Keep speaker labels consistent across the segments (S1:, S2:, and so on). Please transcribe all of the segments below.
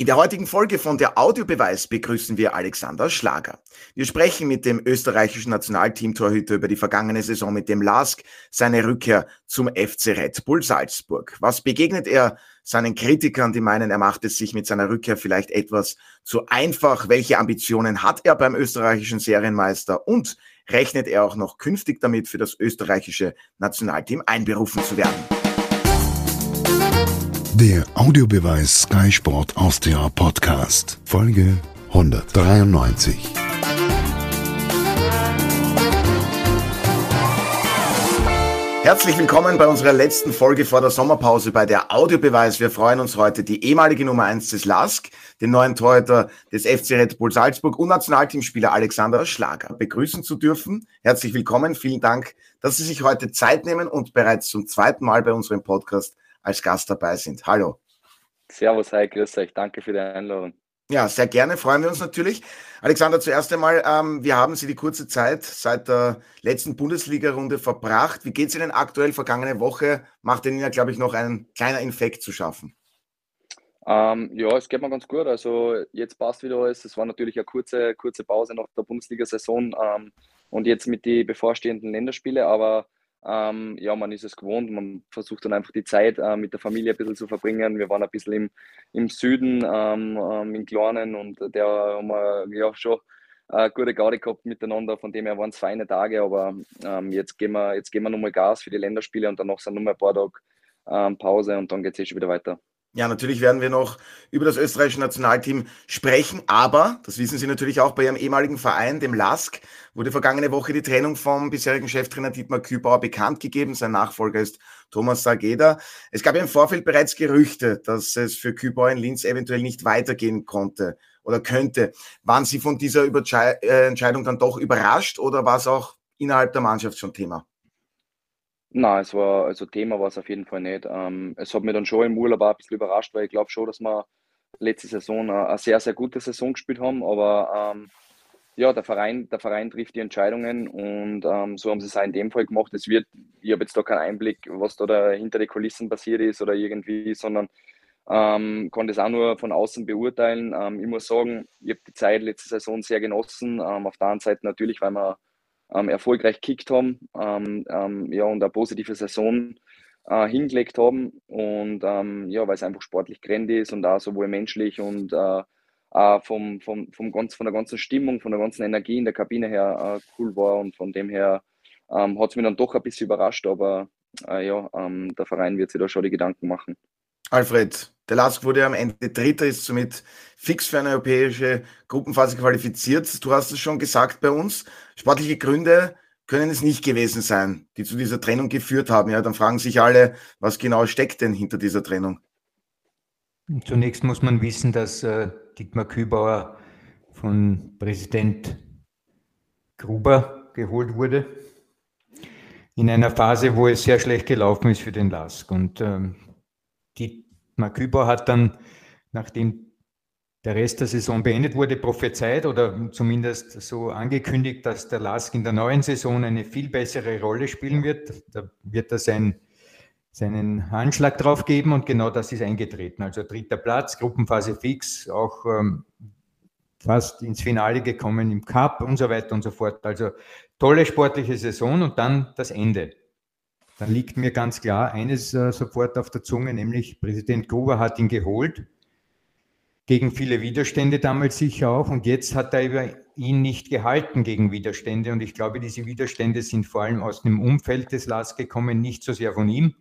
S1: In der heutigen Folge von der Audiobeweis begrüßen wir Alexander Schlager. Wir sprechen mit dem österreichischen Nationalteam-Torhüter über die vergangene Saison mit dem LASK, seine Rückkehr zum FC Red Bull Salzburg. Was begegnet er seinen Kritikern, die meinen, er macht es sich mit seiner Rückkehr vielleicht etwas zu einfach? Welche Ambitionen hat er beim österreichischen Serienmeister? Und rechnet er auch noch künftig damit, für das österreichische Nationalteam einberufen zu werden?
S2: Der Audiobeweis Sky Sport Austria Podcast, Folge 193.
S1: Herzlich willkommen bei unserer letzten Folge vor der Sommerpause bei der Audiobeweis. Wir freuen uns heute, die ehemalige Nummer 1 des LASK, den neuen Torhüter des FC Red Bull Salzburg und Nationalteamspieler Alexander Schlager begrüßen zu dürfen. Herzlich willkommen. Vielen Dank, dass Sie sich heute Zeit nehmen und bereits zum zweiten Mal bei unserem Podcast als Gast dabei sind. Hallo.
S3: Servus, hi, grüß euch. Danke für die Einladung.
S1: Ja, sehr gerne, freuen wir uns natürlich. Alexander, zuerst einmal, ähm, wir haben Sie die kurze Zeit seit der letzten Bundesliga-Runde verbracht. Wie geht es Ihnen aktuell? Vergangene Woche macht Ihnen ja, glaube ich, noch ein kleiner Infekt zu schaffen.
S3: Ähm, ja, es geht mir ganz gut. Also jetzt passt wieder alles. Es war natürlich eine kurze, kurze Pause nach der Bundesliga-Saison ähm, und jetzt mit den bevorstehenden Länderspielen, aber ähm, ja, man ist es gewohnt, man versucht dann einfach die Zeit äh, mit der Familie ein bisschen zu verbringen. Wir waren ein bisschen im, im Süden, ähm, ähm, in Kleinen und der haben wir ja schon äh, gute Gaudi gehabt miteinander. Von dem her waren es feine Tage, aber ähm, jetzt gehen wir, jetzt gehen wir nochmal Gas für die Länderspiele und danach sind nochmal ein paar Tage ähm, Pause und dann geht es eh schon wieder weiter.
S1: Ja, natürlich werden wir noch über das österreichische Nationalteam sprechen, aber, das wissen Sie natürlich auch bei Ihrem ehemaligen Verein, dem LASK, wurde vergangene Woche die Trennung vom bisherigen Cheftrainer Dietmar Kübauer bekannt gegeben. Sein Nachfolger ist Thomas Sageda. Es gab im Vorfeld bereits Gerüchte, dass es für Kübauer in Linz eventuell nicht weitergehen konnte oder könnte. Waren Sie von dieser äh, Entscheidung dann doch überrascht oder war es auch innerhalb der Mannschaft schon Thema?
S3: Nein, es war, also Thema war es auf jeden Fall nicht. Ähm, es hat mich dann schon im Urlaub auch ein bisschen überrascht, weil ich glaube schon, dass wir letzte Saison eine, eine sehr, sehr gute Saison gespielt haben. Aber ähm, ja, der Verein, der Verein trifft die Entscheidungen und ähm, so haben sie es auch in dem Fall gemacht. Es wird, ich habe jetzt da keinen Einblick, was da, da hinter den Kulissen passiert ist oder irgendwie, sondern ähm, kann das auch nur von außen beurteilen. Ähm, ich muss sagen, ich habe die Zeit letzte Saison sehr genossen. Ähm, auf der anderen Seite natürlich, weil wir erfolgreich gekickt haben ähm, ähm, ja, und eine positive Saison äh, hingelegt haben. Und ähm, ja, weil es einfach sportlich gerannt ist und auch sowohl menschlich und äh, auch vom, vom, vom ganz, von der ganzen Stimmung, von der ganzen Energie in der Kabine her äh, cool war. Und von dem her ähm, hat es mich dann doch ein bisschen überrascht, aber äh, ja, ähm, der Verein wird sich da schon die Gedanken machen.
S1: Alfred, der Lask wurde am Ende Dritter, ist somit fix für eine europäische Gruppenphase qualifiziert. Du hast es schon gesagt bei uns. Sportliche Gründe können es nicht gewesen sein, die zu dieser Trennung geführt haben. Ja, dann fragen sich alle, was genau steckt denn hinter dieser Trennung?
S4: Zunächst muss man wissen, dass äh, Dietmar Kübauer von Präsident Gruber geholt wurde. In einer Phase, wo es sehr schlecht gelaufen ist für den LASK. Und ähm, Dietmar Kübauer hat dann, nachdem der Rest der Saison beendet wurde, prophezeit oder zumindest so angekündigt, dass der Lask in der neuen Saison eine viel bessere Rolle spielen wird. Da wird er sein, seinen Anschlag drauf geben und genau das ist eingetreten. Also dritter Platz, Gruppenphase fix, auch ähm, fast ins Finale gekommen im Cup und so weiter und so fort. Also tolle sportliche Saison und dann das Ende. Dann liegt mir ganz klar eines äh, sofort auf der Zunge, nämlich Präsident Gruber hat ihn geholt gegen viele Widerstände damals sicher auch. Und jetzt hat er über ihn nicht gehalten gegen Widerstände. Und ich glaube, diese Widerstände sind vor allem aus dem Umfeld des Lars gekommen, nicht so sehr von ihm.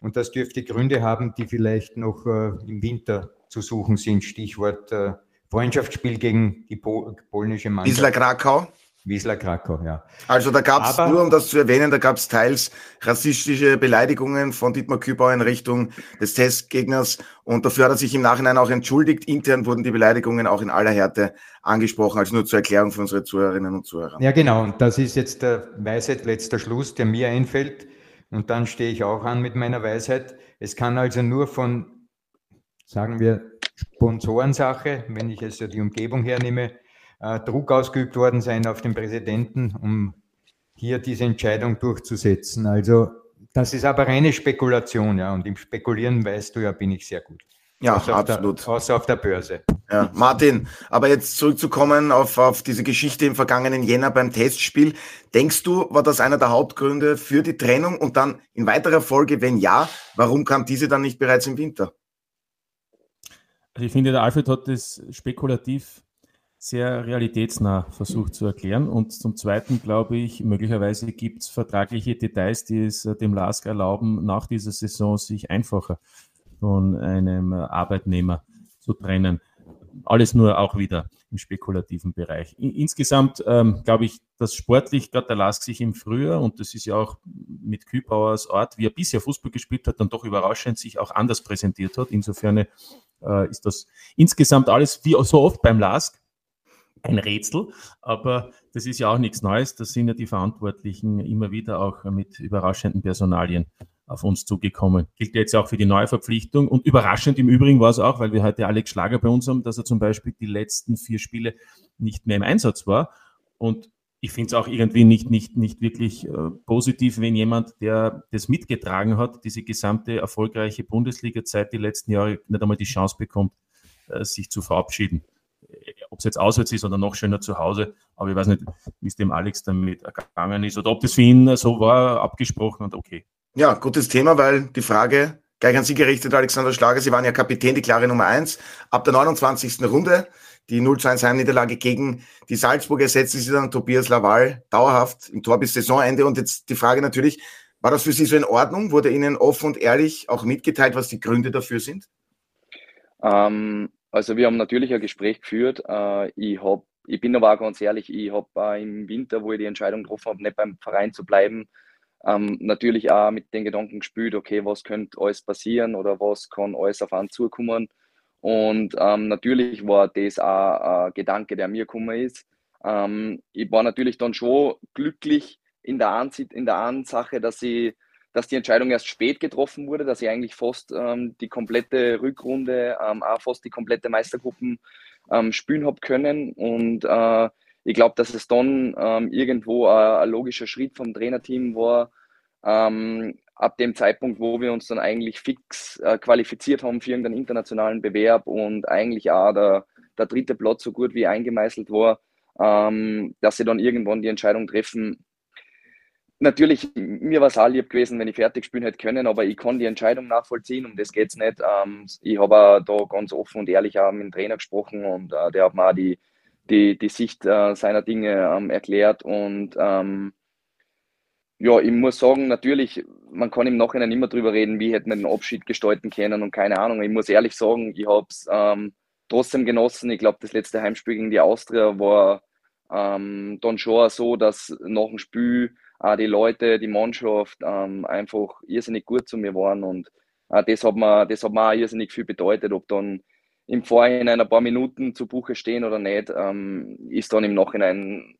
S4: Und das dürfte Gründe haben, die vielleicht noch äh, im Winter zu suchen sind. Stichwort äh, Freundschaftsspiel gegen die po polnische Mannschaft.
S1: Wisla Krakau.
S4: Wiesler Krakau, ja.
S1: Also da gab es, nur um das zu erwähnen, da gab es teils rassistische Beleidigungen von Dietmar Kübauer in Richtung des Testgegners und dafür hat er sich im Nachhinein auch entschuldigt. Intern wurden die Beleidigungen auch in aller Härte angesprochen, also nur zur Erklärung für unsere Zuhörerinnen und Zuhörer.
S4: Ja, genau. Und das ist jetzt der Weisheit letzter Schluss, der mir einfällt. Und dann stehe ich auch an mit meiner Weisheit. Es kann also nur von, sagen wir, Sponsorensache, wenn ich also die Umgebung hernehme, äh, Druck ausgeübt worden sein auf den Präsidenten, um hier diese Entscheidung durchzusetzen. Also das ist aber reine Spekulation, ja. Und im Spekulieren weißt du ja, bin ich sehr gut.
S1: Ja, außer absolut.
S4: Auf der, außer auf der Börse.
S1: Ja, Martin, aber jetzt zurückzukommen auf, auf diese Geschichte im vergangenen Jänner beim Testspiel. Denkst du, war das einer der Hauptgründe für die Trennung? Und dann in weiterer Folge, wenn ja, warum kam diese dann nicht bereits im Winter?
S5: Also ich finde, der Alfred hat das spekulativ sehr realitätsnah versucht zu erklären. Und zum Zweiten glaube ich, möglicherweise gibt es vertragliche Details, die es äh, dem LASK erlauben, nach dieser Saison sich einfacher von einem Arbeitnehmer zu trennen. Alles nur auch wieder im spekulativen Bereich. Insgesamt ähm, glaube ich, dass sportlich gerade der Lask sich im Frühjahr, und das ist ja auch mit Kübauers Art, wie er bisher Fußball gespielt hat, dann doch überraschend sich auch anders präsentiert hat. Insofern äh, ist das insgesamt alles, wie so oft beim Lask, ein Rätsel, aber das ist ja auch nichts Neues. Da sind ja die Verantwortlichen immer wieder auch mit überraschenden Personalien auf uns zugekommen. Gilt jetzt auch für die Neuverpflichtung. Und überraschend im Übrigen war es auch, weil wir heute Alex Schlager bei uns haben, dass er zum Beispiel die letzten vier Spiele nicht mehr im Einsatz war. Und ich finde es auch irgendwie nicht, nicht, nicht wirklich äh, positiv, wenn jemand, der das mitgetragen hat, diese gesamte erfolgreiche Bundesliga-Zeit die letzten Jahre nicht einmal die Chance bekommt, äh, sich zu verabschieden ob es jetzt auswärts ist oder noch schöner zu Hause. Aber ich weiß nicht, wie es dem Alex damit ergangen ist oder ob das für ihn so war, abgesprochen und okay.
S1: Ja, gutes Thema, weil die Frage gleich an Sie gerichtet, Alexander Schlager. Sie waren ja Kapitän, die klare Nummer eins. Ab der 29. Runde, die 0-2 Heimniederlage gegen die Salzburg, ersetzen Sie dann Tobias Laval dauerhaft im Tor bis Saisonende. Und jetzt die Frage natürlich, war das für Sie so in Ordnung? Wurde Ihnen offen und ehrlich auch mitgeteilt, was die Gründe dafür sind?
S3: Ähm, also wir haben natürlich ein Gespräch geführt. Äh, ich, hab, ich bin aber auch ganz ehrlich, ich habe äh, im Winter, wo ich die Entscheidung getroffen habe, nicht beim Verein zu bleiben, ähm, natürlich auch mit den Gedanken gespielt, okay, was könnte alles passieren oder was kann alles auf einen zukommen. Und ähm, natürlich war das auch ein Gedanke, der mir gekommen ist. Ähm, ich war natürlich dann schon glücklich in der, Ansicht, in der Ansache, dass ich dass die Entscheidung erst spät getroffen wurde, dass ich eigentlich fast ähm, die komplette Rückrunde, ähm, auch fast die komplette Meistergruppen ähm, spielen habe können. Und äh, ich glaube, dass es dann ähm, irgendwo ein, ein, logischer Schritt vom Trainerteam war, ähm, ab dem Zeitpunkt, wo wir uns dann eigentlich fix äh, qualifiziert haben für irgendeinen internationalen Bewerb und eigentlich auch der, der dritte Platz so gut wie eingemeißelt war, ähm, dass sie dann irgendwann die Entscheidung treffen, natürlich, mir war es auch lieb gewesen, wenn ich fertig spielen hätte können, aber ich kann die Entscheidung nachvollziehen, um das geht es nicht. Ähm, ich habe da ganz offen und ehrlich auch mit dem Trainer gesprochen und äh, der hat mir auch die, die, die Sicht äh, seiner Dinge ähm, erklärt und ähm, ja, ich muss sagen, natürlich, man kann im Nachhinein immer drüber reden, wie hätte man den Abschied gestalten können und keine Ahnung. Ich muss ehrlich sagen, ich habe es ähm, trotzdem genossen. Ich glaube, das letzte Heimspiel gegen die Austria war ähm, dann schon so, dass nach dem Spiel auch die Leute, die Mannschaft ähm, einfach irrsinnig gut zu mir waren und äh, das, hat mir, das hat mir auch irrsinnig viel bedeutet, ob dann im Vorhinein ein paar Minuten zu Buche stehen oder nicht, ähm, ist dann im Nachhinein,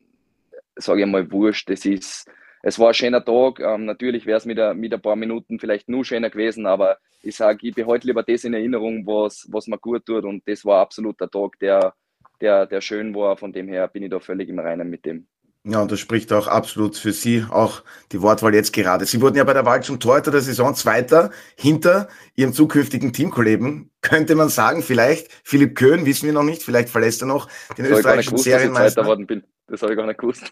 S3: sage ich mal, wurscht. Das ist, es war ein schöner Tag. Ähm, natürlich wäre es mit, mit ein paar Minuten vielleicht nur schöner gewesen, aber ich sage, ich behalte lieber das in Erinnerung, was, was mir gut tut. Und das war absolut der Tag, der, der, der schön war. Von dem her bin ich da völlig im Reinen mit dem.
S1: Ja, und das spricht auch absolut für Sie, auch die Wortwahl jetzt gerade. Sie wurden ja bei der Wahl zum Torhüter der Saison Zweiter hinter Ihrem zukünftigen Teamkollegen. Könnte man sagen, vielleicht Philipp Köhn, wissen wir noch nicht, vielleicht verlässt er noch den das österreichischen Serienmeister.
S3: Das habe ich gar nicht gewusst.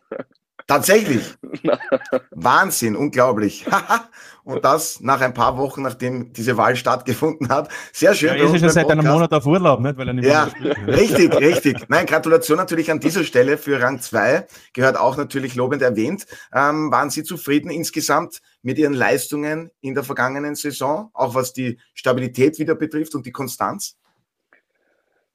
S1: Tatsächlich. Wahnsinn, unglaublich. Und das nach ein paar Wochen, nachdem diese Wahl stattgefunden hat. Sehr schön.
S5: Ja, er ist schon seit einem Monat auf Urlaub, nicht? Weil er nicht
S1: ja, richtig, richtig. Nein, Gratulation natürlich an dieser Stelle für Rang 2. Gehört auch natürlich lobend erwähnt. Ähm, waren Sie zufrieden insgesamt mit Ihren Leistungen in der vergangenen Saison, auch was die Stabilität wieder betrifft und die Konstanz?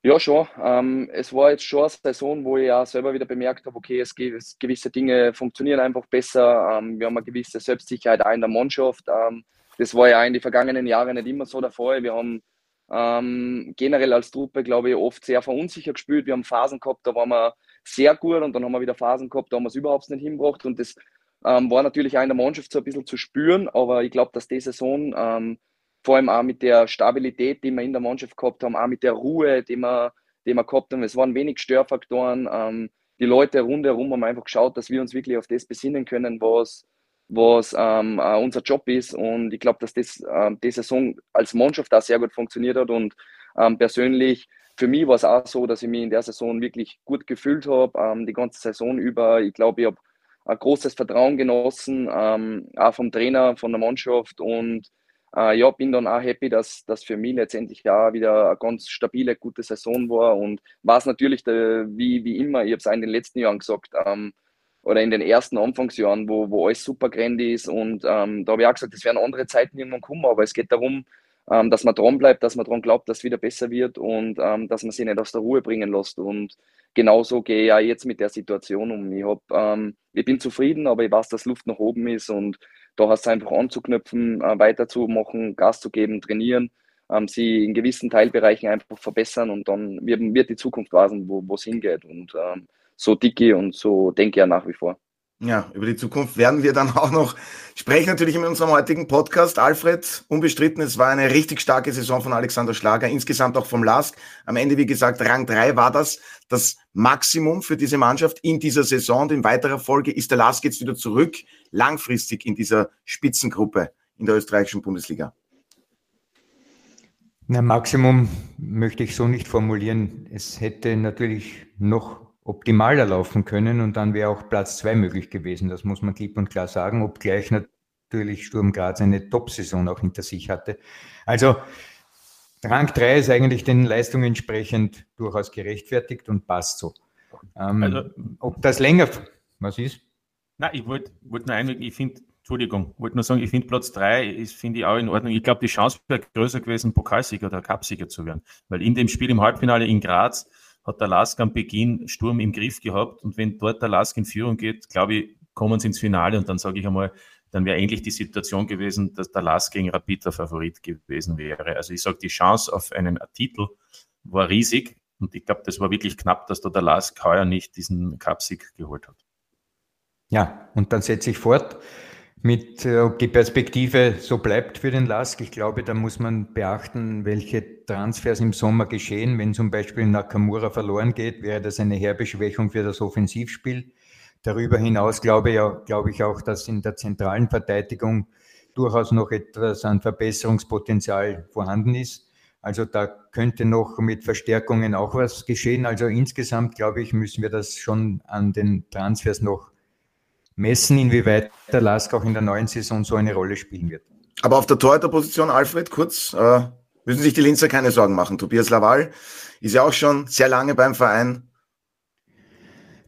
S3: Ja, schon. Ähm, es war jetzt schon eine Saison, wo ich ja selber wieder bemerkt habe, okay, es, es gewisse Dinge funktionieren einfach besser. Ähm, wir haben eine gewisse Selbstsicherheit auch in der Mannschaft. Ähm, das war ja in den vergangenen Jahren nicht immer so der Fall. Wir haben ähm, generell als Truppe, glaube ich, oft sehr verunsichert gespielt. Wir haben Phasen gehabt, da waren wir sehr gut und dann haben wir wieder Phasen gehabt, da haben wir es überhaupt nicht hingebracht. Und das ähm, war natürlich auch in der Mannschaft so ein bisschen zu spüren, aber ich glaube, dass die Saison ähm, vor allem auch mit der Stabilität, die wir in der Mannschaft gehabt haben, auch mit der Ruhe, die wir, die wir gehabt haben. Es waren wenig Störfaktoren. Ähm, die Leute rundherum haben einfach geschaut, dass wir uns wirklich auf das besinnen können, was, was ähm, unser Job ist. Und ich glaube, dass das äh, die Saison als Mannschaft auch sehr gut funktioniert hat. Und Ähm, persönlich, für mich war es auch so, dass ich mich in der Saison wirklich gut gefühlt habe, ähm, die ganze Saison über. Ich glaube, ich habe ein großes Vertrauen genossen, ähm, auch vom Trainer, von der Mannschaft und äh, ja, bin dann auch happy, dass das für mich letztendlich ja wieder eine ganz stabile, gute Saison war und war es natürlich, der, wie, wie immer, ich habe es auch in den letzten Jahren gesagt, ähm, oder in den ersten Anfangsjahren, wo, wo alles super grandy ist und ähm, da habe ich auch gesagt, es werden andere Zeiten irgendwann kommen, aber es geht darum, ähm, dass man dran bleibt, dass man dran glaubt, dass es wieder besser wird und ähm, dass man sich nicht aus der Ruhe bringen lässt und genauso gehe ich ja jetzt mit der Situation um. Ich, hab, ähm, ich bin zufrieden, aber ich weiß, dass Luft nach oben ist und da hast du einfach anzuknüpfen, äh, weiterzumachen, Gas zu geben, trainieren, ähm, sie in gewissen Teilbereichen einfach verbessern und dann wird, wird die Zukunft weisen, wo es hingeht. Und ähm, so dicke und so denke ich ja nach wie vor.
S1: Ja, über die Zukunft werden wir dann auch noch sprechen, natürlich in unserem heutigen Podcast. Alfred, unbestritten, es war eine richtig starke Saison von Alexander Schlager, insgesamt auch vom Lask. Am Ende, wie gesagt, Rang 3 war das das Maximum für diese Mannschaft in dieser Saison. Und in weiterer Folge ist der Lask jetzt wieder zurück, langfristig in dieser Spitzengruppe in der österreichischen Bundesliga.
S4: Na, Maximum möchte ich so nicht formulieren. Es hätte natürlich noch optimaler laufen können und dann wäre auch Platz zwei möglich gewesen. Das muss man klipp und klar sagen, obgleich natürlich Sturm Graz eine Top-Saison auch hinter sich hatte. Also Rang 3 ist eigentlich den Leistungen entsprechend durchaus gerechtfertigt und passt so. Ähm, also, ob das länger, was ist?
S5: Nein, ich wollte wollt nur einwirken, ich finde, Entschuldigung, wollte nur sagen, ich finde Platz 3 ist, finde ich auch in Ordnung. Ich glaube, die Chance wäre größer gewesen, Pokalsieger oder Cupsieger zu werden. Weil in dem Spiel im Halbfinale in Graz hat der Lask am Beginn Sturm im Griff gehabt und wenn dort der Lask in Führung geht, glaube ich, kommen sie ins Finale und dann sage ich einmal, dann wäre eigentlich die Situation gewesen, dass der Lask gegen Rapid der Favorit gewesen wäre. Also ich sage, die Chance auf einen Titel war riesig und ich glaube, das war wirklich knapp, dass da der Lask heuer nicht diesen Cupsieg geholt hat.
S4: Ja, und dann setze ich fort mit, äh, ob die Perspektive so bleibt für den Lask. Ich glaube, da muss man beachten, welche Transfers im Sommer geschehen. Wenn zum Beispiel Nakamura verloren geht, wäre das eine herbe Schwächung für das Offensivspiel. Darüber hinaus glaube auch, glaube ich auch, dass in der zentralen Verteidigung durchaus noch etwas an Verbesserungspotenzial vorhanden ist. Also da könnte noch mit Verstärkungen auch was geschehen. Also insgesamt, glaube ich, müssen wir das schon an den Transfers noch messen, inwieweit der Lask auch in der neuen Saison so eine Rolle spielen wird.
S1: Aber auf der Torhüterposition, Alfred, kurz, äh, müssen sich die Linzer keine Sorgen machen. Tobias Laval ist ja auch schon sehr lange beim Verein.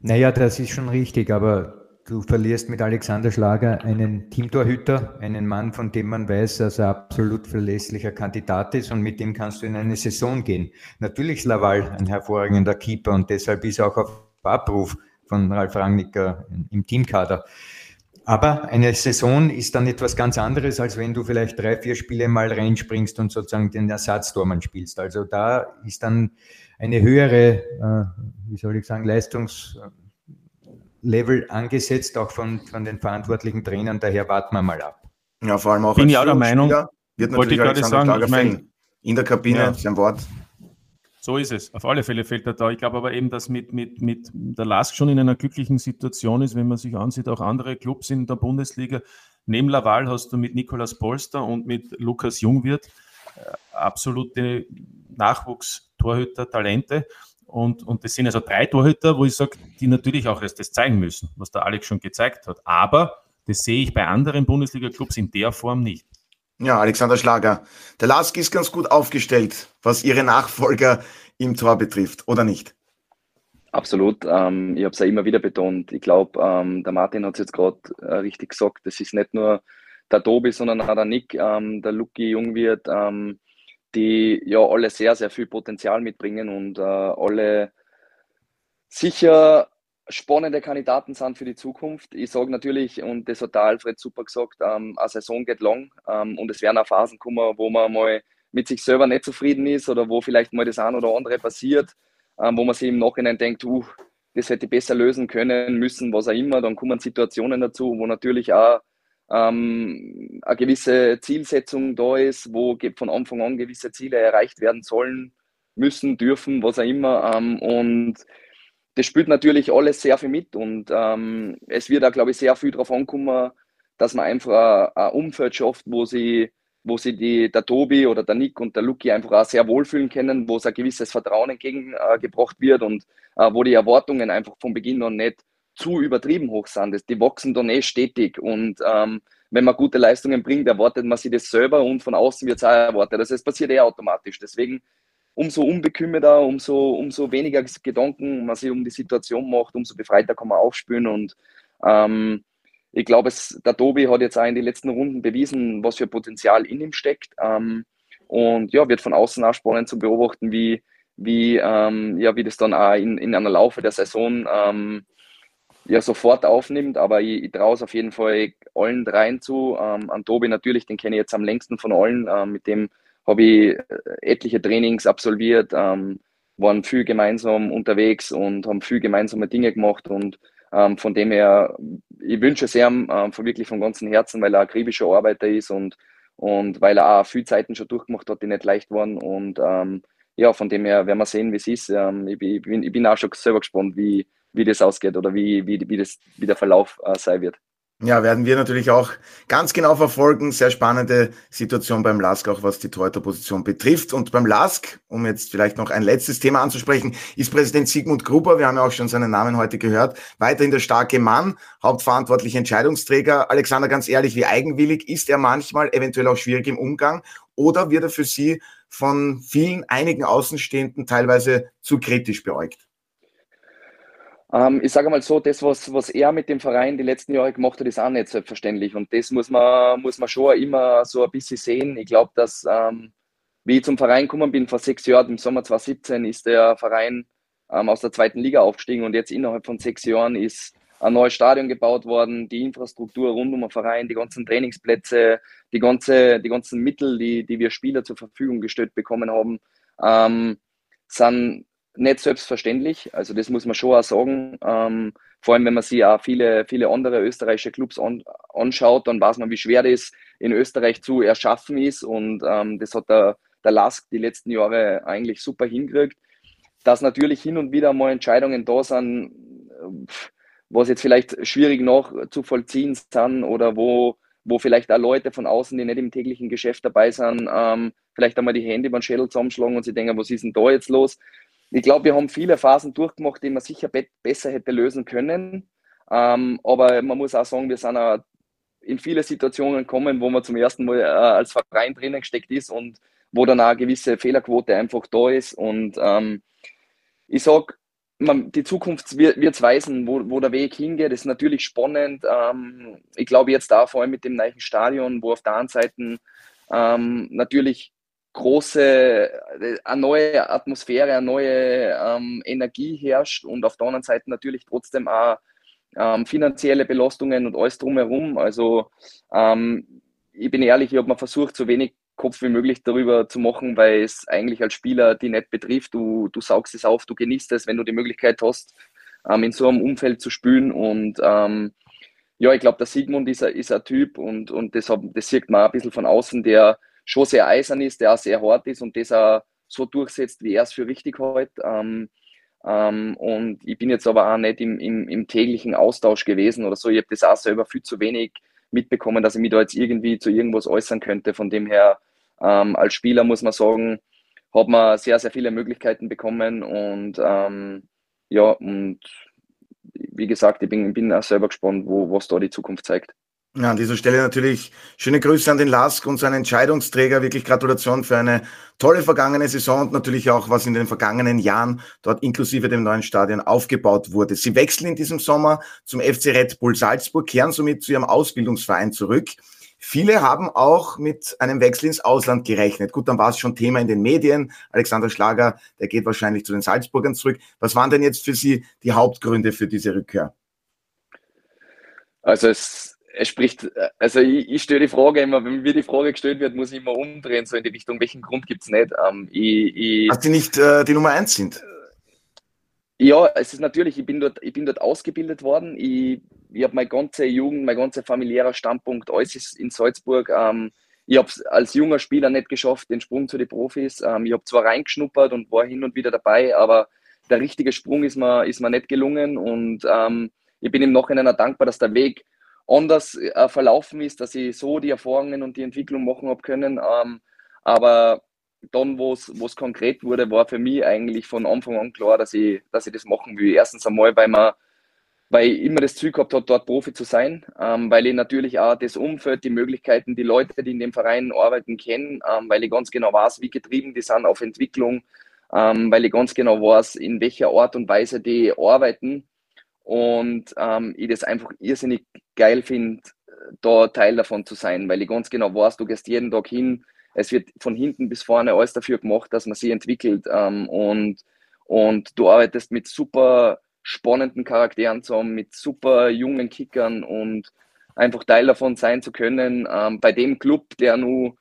S4: Naja, das ist schon richtig, aber du verlierst mit Alexander Schlager einen Teamtorhüter, einen Mann, von dem man weiß, dass er absolut verlässlicher Kandidat ist und mit dem kannst du in eine Saison gehen. Natürlich ist Laval ein hervorragender Keeper und deshalb ist er auch auf Abruf von Ralf Rangnicker im Teamkader. Aber eine Saison ist dann etwas ganz anderes, als wenn du vielleicht drei, vier Spiele mal reinspringst und sozusagen den Ersatztormann spielst. Also da ist dann eine höhere, äh, wie soll ich sagen, Leistungslevel angesetzt, auch von, von den verantwortlichen Trainern. Daher warten wir mal ab.
S1: Ja, vor allem auch
S5: Bin ich auch der Meinung,
S1: wird natürlich gerade sagen, ich mein, in der Kabine, ja. sein Wort.
S5: So ist es. Auf alle Fälle fällt er da. Ich glaube aber eben, dass mit, mit, mit der Lask schon in einer glücklichen Situation ist, wenn man sich ansieht, auch andere Clubs in der Bundesliga. Neben Laval hast du mit Nicolas Polster und mit Lukas Jungwirth äh, absolute Nachwuchstorhüter, Talente. Und, und das sind also drei Torhüter, wo ich sage, die natürlich auch erst das zeigen müssen, was der Alex schon gezeigt hat. Aber das sehe ich bei anderen Bundesliga-Clubs in der Form nicht.
S1: Ja, Alexander Schlager. Der Lask ist ganz gut aufgestellt, was ihre Nachfolger im Tor betrifft, oder nicht?
S3: Absolut. Ähm, ich habe es ja immer wieder betont. Ich glaube, ähm, der Martin hat es jetzt gerade äh, richtig gesagt. Das ist nicht nur der Tobi, sondern auch der Nick, ähm, der Luki Jungwirt, ähm, die ja alle sehr, sehr viel Potenzial mitbringen und äh, alle sicher spannende Kandidaten sind für die Zukunft. Ich sage natürlich, und das hat der Alfred super gesagt, ähm, eine Saison geht lang ähm, und es werden auch Phasen kommen, wo man mal mit sich selber nicht zufrieden ist oder wo vielleicht mal das eine oder andere passiert, ähm, wo man sich im Nachhinein denkt, uh, das hätte ich besser lösen können, müssen, was auch immer. Dann kommen Situationen dazu, wo natürlich auch ähm, eine gewisse Zielsetzung da ist, wo von Anfang an gewisse Ziele erreicht werden sollen, müssen, dürfen, was auch immer. Ähm, und das spielt natürlich alles sehr viel mit und ähm, es wird da, glaube ich, sehr viel darauf ankommen, dass man einfach ein, Umfeld schafft, wo sie, wo sie die, der Tobi oder der Nick und der Luki einfach auch sehr wohlfühlen können, wo es ein gewisses Vertrauen entgegengebracht wird und äh, wo die Erwartungen einfach von Beginn an nicht zu übertrieben hoch sind. Die wachsen dann eh stetig und ähm, wenn man gute Leistungen bringt, erwartet man sich das selber und von außen wird es auch erwartet. Also es passiert eh automatisch. Deswegen umso unbekümmerter, umso, umso weniger Gedanken man sich um die Situation macht, umso befreiter kann man aufspüren und ähm, ich glaube, der Tobi hat jetzt auch in den letzten Runden bewiesen, was für Potenzial in ihm steckt. Ähm, und ja, wird von außen auch spannend zu beobachten, wie, wie, ähm, ja, wie das dann auch in, in einer Laufe der Saison ähm, ja, sofort aufnimmt. Aber ich, ich traue es auf jeden Fall allen dreien zu. Ähm, an Tobi natürlich, den kenne ich jetzt am längsten von allen. Ähm, mit dem habe ich äh, etliche Trainings absolviert, ähm, waren viel gemeinsam unterwegs und haben viel gemeinsame Dinge gemacht und ähm, von dem her, ich wünsche es ihm ähm, wirklich von ganzem Herzen, weil er ein akribischer Arbeiter ist und, und weil er auch viel Zeiten schon durchgemacht hat, die nicht leicht waren. Und ähm, ja, von dem her werden wir sehen, wie es ist. Ähm, ich, bin, ich bin auch schon selber gespannt, wie, wie das ausgeht oder wie, wie, wie, das, wie der Verlauf äh, sein wird.
S1: Ja, werden wir natürlich auch ganz genau verfolgen. Sehr spannende Situation beim Lask, auch was die Torhüterposition betrifft. Und beim Lask, um jetzt vielleicht noch ein letztes Thema anzusprechen, ist Präsident Sigmund Gruber, wir haben ja auch schon seinen Namen heute gehört, weiterhin der starke Mann, hauptverantwortliche Entscheidungsträger. Alexander, ganz ehrlich, wie eigenwillig ist er manchmal, eventuell auch schwierig im Umgang? Oder wird er für Sie von vielen, einigen Außenstehenden teilweise zu kritisch beäugt?
S3: Ähm, ich sage mal so, das, was, was er mit dem Verein die letzten Jahre gemacht hat, ist auch nicht selbstverständlich. Und das muss man, muss man schon immer so ein bisschen sehen. Ich glaube, dass, ähm, wie ich zum Verein gekommen bin vor sechs Jahren, im Sommer 2017, ist der Verein ähm, aus der zweiten Liga aufgestiegen und jetzt innerhalb von sechs Jahren ist ein neues Stadion gebaut worden, die Infrastruktur rund um den Verein, die ganzen Trainingsplätze, die, ganze, die ganzen Mittel, die, die wir Spieler zur Verfügung gestellt bekommen haben, ähm, sind nicht selbstverständlich. Also das muss man schon auch sagen. Ähm, vor allem, wenn man sich auch viele, viele andere österreichische Clubs an, anschaut, dann weiß man, wie schwer das in Österreich zu erschaffen ist. Und ähm, das hat der, der Lask die letzten Jahre eigentlich super hingekriegt. Dass natürlich hin und wieder mal Entscheidungen da sind, was jetzt vielleicht schwierig noch zu vollziehen sind oder wo, wo vielleicht auch Leute von außen, die nicht im täglichen Geschäft dabei sind, ähm, vielleicht einmal die Hände über den Schädel zusammenschlagen und sie denken, was ist denn da jetzt los? Ich glaube, wir haben viele Phasen durchgemacht, die man sicher be besser hätte lösen können. Ähm, aber man muss auch sagen, wir sind auch in viele Situationen gekommen, wo man zum ersten Mal äh, als Verein drinnen gesteckt ist und wo dann auch eine gewisse Fehlerquote einfach da ist. Und ähm, ich sage, die Zukunft wird es weisen, wo, wo der Weg hingeht. Das ist natürlich spannend. Ähm, ich glaube jetzt da vor allem mit dem neuen Stadion, wo auf der einen Seite ähm, natürlich große, äh, eine neue Atmosphäre, eine neue ähm, Energie herrscht und auf der anderen Seite natürlich trotzdem auch ähm, finanzielle Belastungen und alles drumherum. Also ähm, ich bin ehrlich, ich habe mir versucht, so wenig Kopf wie möglich darüber zu machen, weil es eigentlich als Spieler die nicht betrifft. Du, du saugst es auf, du genießt es, wenn du die Möglichkeit hast, ähm, in so einem Umfeld zu spielen und ähm, ja, ich glaube, der Sigmund ist ein, ist ein Typ und, und das, das sieht man ein bisschen von außen, der schon sehr eisern ist, der auch sehr hart ist und das auch so durchsetzt, wie er es für richtig hält. Ähm, ähm, und ich bin jetzt aber auch nicht im, im, im täglichen Austausch gewesen oder so. Ich habe das auch selber viel zu wenig mitbekommen, dass ich mich da jetzt irgendwie zu irgendwas äußern könnte. Von dem her, ähm, als Spieler muss man sagen, hat man sehr, sehr viele Möglichkeiten bekommen und ähm, ja, und wie gesagt, ich bin, bin auch selber gespannt, wo, was da die Zukunft zeigt.
S1: Ja, an dieser Stelle natürlich schöne Grüße an den Lask und seinen Entscheidungsträger. Wirklich Gratulation für eine tolle vergangene Saison und natürlich auch, was in den vergangenen Jahren dort inklusive dem neuen Stadion aufgebaut wurde. Sie wechseln in diesem Sommer zum FC Red Bull Salzburg, kehren somit zu ihrem Ausbildungsverein zurück. Viele haben auch mit einem Wechsel ins Ausland gerechnet. Gut, dann war es schon Thema in den Medien. Alexander Schlager, der geht wahrscheinlich zu den Salzburgern zurück. Was waren denn jetzt für Sie die Hauptgründe für diese Rückkehr?
S3: Also es es spricht, also ich, ich stelle die Frage immer, wenn mir die Frage gestellt wird, muss ich immer umdrehen, so in die Richtung, welchen Grund gibt es nicht? Ähm, ich,
S1: ich, Dass die nicht äh, die Nummer eins sind?
S3: Ja, es ist natürlich, ich bin dort, ich bin dort ausgebildet worden. Ich, ich habe meine ganze Jugend, mein ganzer familiärer Standpunkt, alles ist in Salzburg. Ähm, ich habe es als junger Spieler nicht geschafft, den Sprung zu den Profis. Ähm, ich habe zwar reingeschnuppert und war hin und wieder dabei, aber der richtige Sprung ist mir, ist mir nicht gelungen und ähm, ich bin im Nachhinein dankbar, dass der Weg anders äh, verlaufen ist, dass ich so die Erfahrungen und die Entwicklung machen habe können. Ähm, aber dann, wo es konkret wurde, war für mich eigentlich von Anfang an klar, dass ich, dass ich das machen will. Erstens einmal, weil man weil ich immer das Ziel gehabt habe, dort Profi zu sein, ähm, weil ich natürlich auch das Umfeld, die Möglichkeiten, die Leute, die in dem Verein arbeiten, kenne, ähm, weil ich ganz genau weiß, wie getrieben die sind auf Entwicklung, ähm, weil ich ganz genau weiß, in welcher Art und Weise die arbeiten und ähm, ich das einfach irrsinnig geil finde, da Teil davon zu sein, weil ich ganz genau weiß, du gehst jeden Tag hin, es wird von hinten bis vorne alles dafür gemacht, dass man sich entwickelt ähm, und, und du arbeitest mit super spannenden Charakteren zu haben, mit super jungen Kickern und einfach Teil davon sein zu können. Ähm, bei dem Club, der nur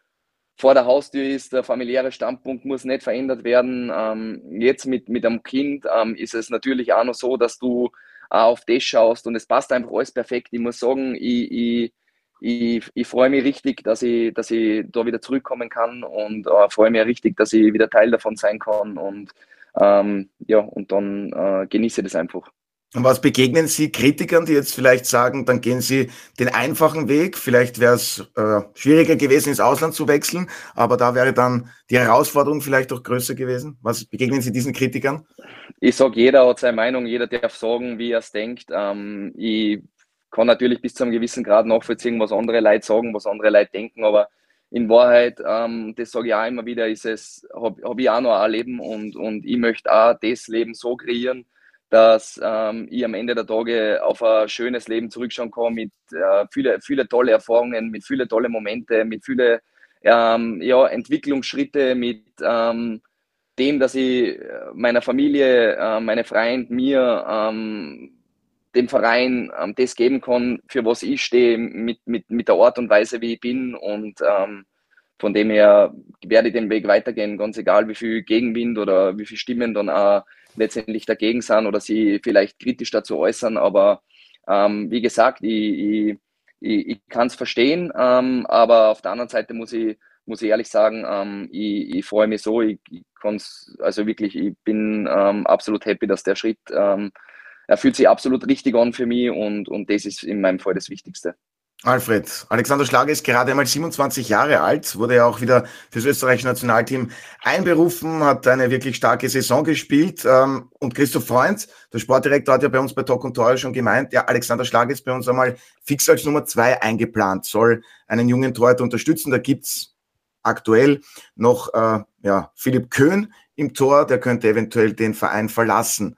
S3: vor der Haustür ist, der familiäre Standpunkt muss nicht verändert werden. Ähm, jetzt mit, mit einem Kind ähm, ist es natürlich auch noch so, dass du auf das schaust und es passt einfach alles perfekt. Ich muss sagen, ich, ich ich, ich freue mich richtig, dass ich, dass ich da wieder zurückkommen kann und äh, freue mich richtig, dass ich wieder Teil davon sein kann und ähm, ja, und dann äh, genieße das einfach.
S1: Und was begegnen Sie Kritikern, die jetzt vielleicht sagen, dann gehen Sie den einfachen Weg? Vielleicht wäre es äh, schwieriger gewesen, ins Ausland zu wechseln, aber da wäre dann die Herausforderung vielleicht auch größer gewesen. Was begegnen Sie diesen Kritikern?
S3: Ich sage, jeder hat seine Meinung, jeder darf sagen, wie er es denkt. Ähm, ich kann natürlich bis zu einem gewissen Grad nachvollziehen, was andere Leute sagen, was andere Leute denken, aber in Wahrheit, ähm, das sage ich auch immer wieder, ist es, habe hab ich auch noch ein Leben und, und ich möchte auch das Leben so kreieren, dass ähm, ich am Ende der Tage auf ein schönes Leben zurückschauen kann mit äh, viele, viele tolle Erfahrungen, mit viele tolle Momente, mit viele ähm, ja, Entwicklungsschritte, mit ähm, dem, dass ich meiner Familie, äh, meine Freund, mir ähm, dem Verein ähm, das geben kann, für was ich stehe, mit, mit, mit der Art und Weise, wie ich bin. Und ähm, von dem her werde ich den Weg weitergehen, ganz egal, wie viel Gegenwind oder wie viele Stimmen dann auch letztendlich dagegen sind oder sie vielleicht kritisch dazu äußern. Aber ähm, wie gesagt, ich, ich, ich, ich kann es verstehen, ähm, aber auf der anderen Seite muss ich, muss ich ehrlich sagen, ähm, ich, ich freue mich so, ich, ich also wirklich, ich bin ähm, absolut happy, dass der Schritt ähm, er fühlt sich absolut richtig an für mich und, und das ist in meinem Fall das Wichtigste.
S1: Alfred, Alexander Schlager ist gerade einmal 27 Jahre alt, wurde ja auch wieder fürs österreichische Nationalteam einberufen, hat eine wirklich starke Saison gespielt. Ähm, und Christoph Freund, der Sportdirektor, hat ja bei uns bei Talk und Tore schon gemeint, ja, Alexander Schlager ist bei uns einmal fix als Nummer zwei eingeplant, soll einen jungen Torhüter unterstützen. Da gibt's aktuell noch äh, ja, Philipp Köhn im Tor, der könnte eventuell den Verein verlassen.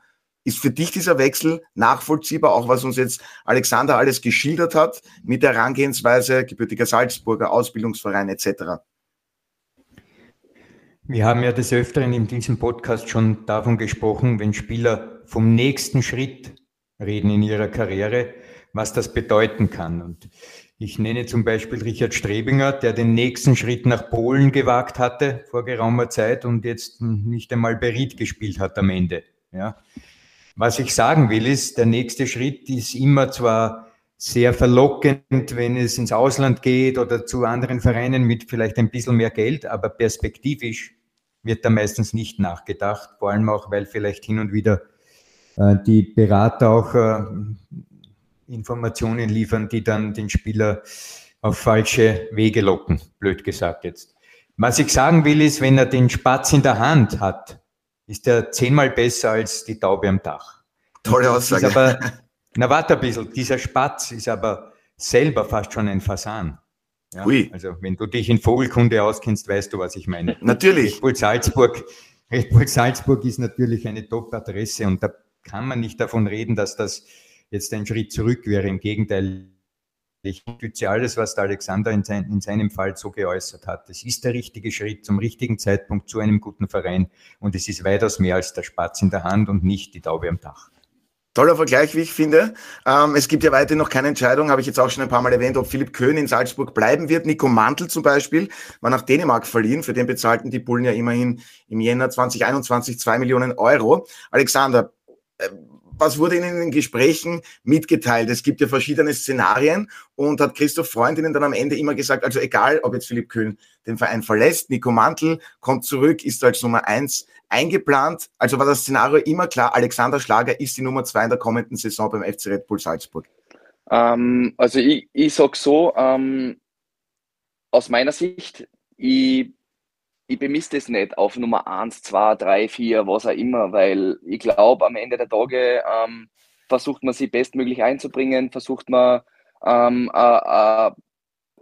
S1: Ist für dich dieser Wechsel nachvollziehbar, auch was uns jetzt Alexander alles geschildert hat, mit der Herangehensweise, gebürtiger Salzburger, Ausbildungsverein etc.?
S4: Wir haben ja des Öfteren in diesem Podcast schon davon gesprochen, wenn Spieler vom nächsten Schritt reden in ihrer Karriere, was das bedeuten kann. Und ich nenne zum Beispiel Richard Strebinger, der den nächsten Schritt nach Polen gewagt hatte vor geraumer Zeit und jetzt nicht einmal Berit gespielt hat am Ende. Ja. Was ich sagen will, ist, der nächste Schritt ist immer zwar sehr verlockend, wenn es ins Ausland geht oder zu anderen Vereinen mit vielleicht ein bisschen mehr Geld, aber perspektivisch wird da meistens nicht nachgedacht, vor allem auch, weil vielleicht hin und wieder äh, die Berater auch äh, Informationen liefern, die dann den Spieler auf falsche Wege locken, blöd gesagt jetzt. Was ich sagen will, ist, wenn er den Spatz in der Hand hat, ist er zehnmal besser als die Taube am Dach.
S1: Tolle Aussage. Aber,
S4: na, warte ein bisschen. Dieser Spatz ist aber selber fast schon ein Fasan. Ja? Ui. Also, wenn du dich in Vogelkunde auskennst, weißt du, was ich meine.
S1: Natürlich.
S4: Red Bull Salzburg, Red Bull Salzburg ist natürlich eine Top-Adresse und da kann man nicht davon reden, dass das jetzt ein Schritt zurück wäre. Im Gegenteil, ich unterstütze alles, was der Alexander in, sein, in, seinem Fall so geäußert hat. Es ist der richtige Schritt zum richtigen Zeitpunkt zu einem guten Verein und es ist weitaus mehr als der Spatz in der Hand und nicht die Taube am Dach.
S1: Toller Vergleich, wie ich finde. Ähm, es gibt ja weiterhin noch keine Entscheidung, habe ich jetzt auch schon ein paar Mal erwähnt, ob Philipp Köhn in Salzburg bleiben wird. Nico Mantel zum Beispiel war nach Dänemark verliehen. Für den bezahlten die Bullen ja immerhin im Jänner 2021 zwei Millionen Euro. Alexander, äh, was wurde Ihnen in den Gesprächen mitgeteilt? Es gibt ja verschiedene Szenarien und hat Christoph Freund Ihnen dann am Ende immer gesagt, also egal, ob jetzt Philipp Köhn den Verein verlässt, Nico Mantel kommt zurück, ist als Nummer eins eingeplant. Also war das Szenario immer klar, Alexander Schlager ist die Nummer zwei in der kommenden Saison beim FC Red Bull Salzburg.
S3: Ähm, also ich, ich sage so, ähm, aus meiner Sicht, ich, ich bemisst es nicht auf Nummer 1, 2, 3, 4, was auch immer, weil ich glaube, am Ende der Tage ähm, versucht man sie bestmöglich einzubringen, versucht man ähm, äh, äh,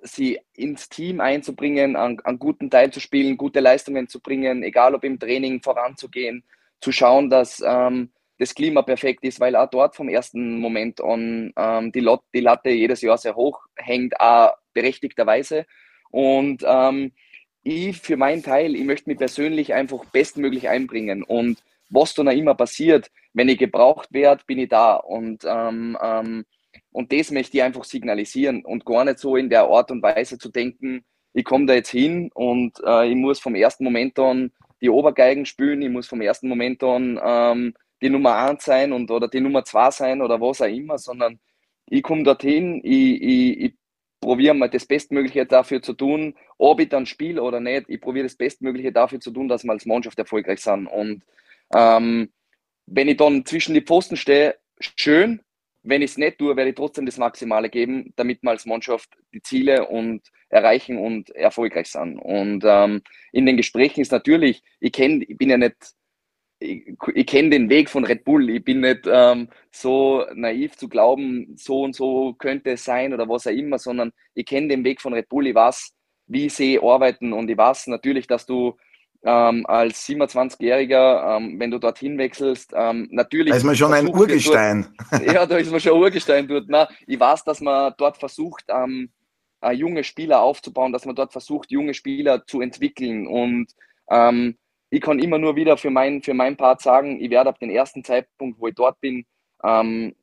S3: sie ins Team einzubringen, einen, einen guten Teil zu spielen, gute Leistungen zu bringen, egal ob im Training voranzugehen, zu schauen, dass ähm, das Klima perfekt ist, weil auch dort vom ersten Moment an ähm, die, Lot, die Latte jedes Jahr sehr hoch hängt, auch berechtigterweise. Und ähm, ich für meinen Teil, ich möchte mich persönlich einfach bestmöglich einbringen. Und was dann auch immer passiert, wenn ich gebraucht werde, bin ich da. Und, ähm, ähm, und das möchte ich einfach signalisieren und gar nicht so in der Art und Weise zu denken, ich komme da jetzt hin und äh, ich muss vom ersten Moment an die Obergeigen spielen, ich muss vom ersten Moment an ähm, die Nummer 1 sein und, oder die Nummer 2 sein oder was auch immer, sondern ich komme dorthin, ich, ich, ich probiere mal das Bestmögliche dafür zu tun, ob ich dann spiele oder nicht. Ich probiere das Bestmögliche dafür zu tun, dass wir als Mannschaft erfolgreich sind. Und ähm, wenn ich dann zwischen die Pfosten stehe, schön. Wenn ich es nicht tue, werde ich trotzdem das Maximale geben, damit wir als Mannschaft die Ziele und erreichen und erfolgreich sind. Und ähm, in den Gesprächen ist natürlich, ich kenne, ich bin ja nicht ich, ich kenne den Weg von Red Bull. Ich bin nicht ähm, so naiv zu glauben, so und so könnte es sein oder was auch immer, sondern ich kenne den Weg von Red Bull. Ich weiß, wie sie arbeiten und ich weiß natürlich, dass du ähm, als 27-Jähriger, ähm, wenn du dorthin wechselst, ähm, natürlich.
S1: Da ist man schon ein Urgestein.
S3: Dort, ja, da ist man schon ein Urgestein dort. Na, ich weiß, dass man dort versucht, ähm, junge Spieler aufzubauen, dass man dort versucht, junge Spieler zu entwickeln und ähm, ich kann immer nur wieder für mein, für mein Part sagen, ich werde ab dem ersten Zeitpunkt, wo ich dort bin, ähm,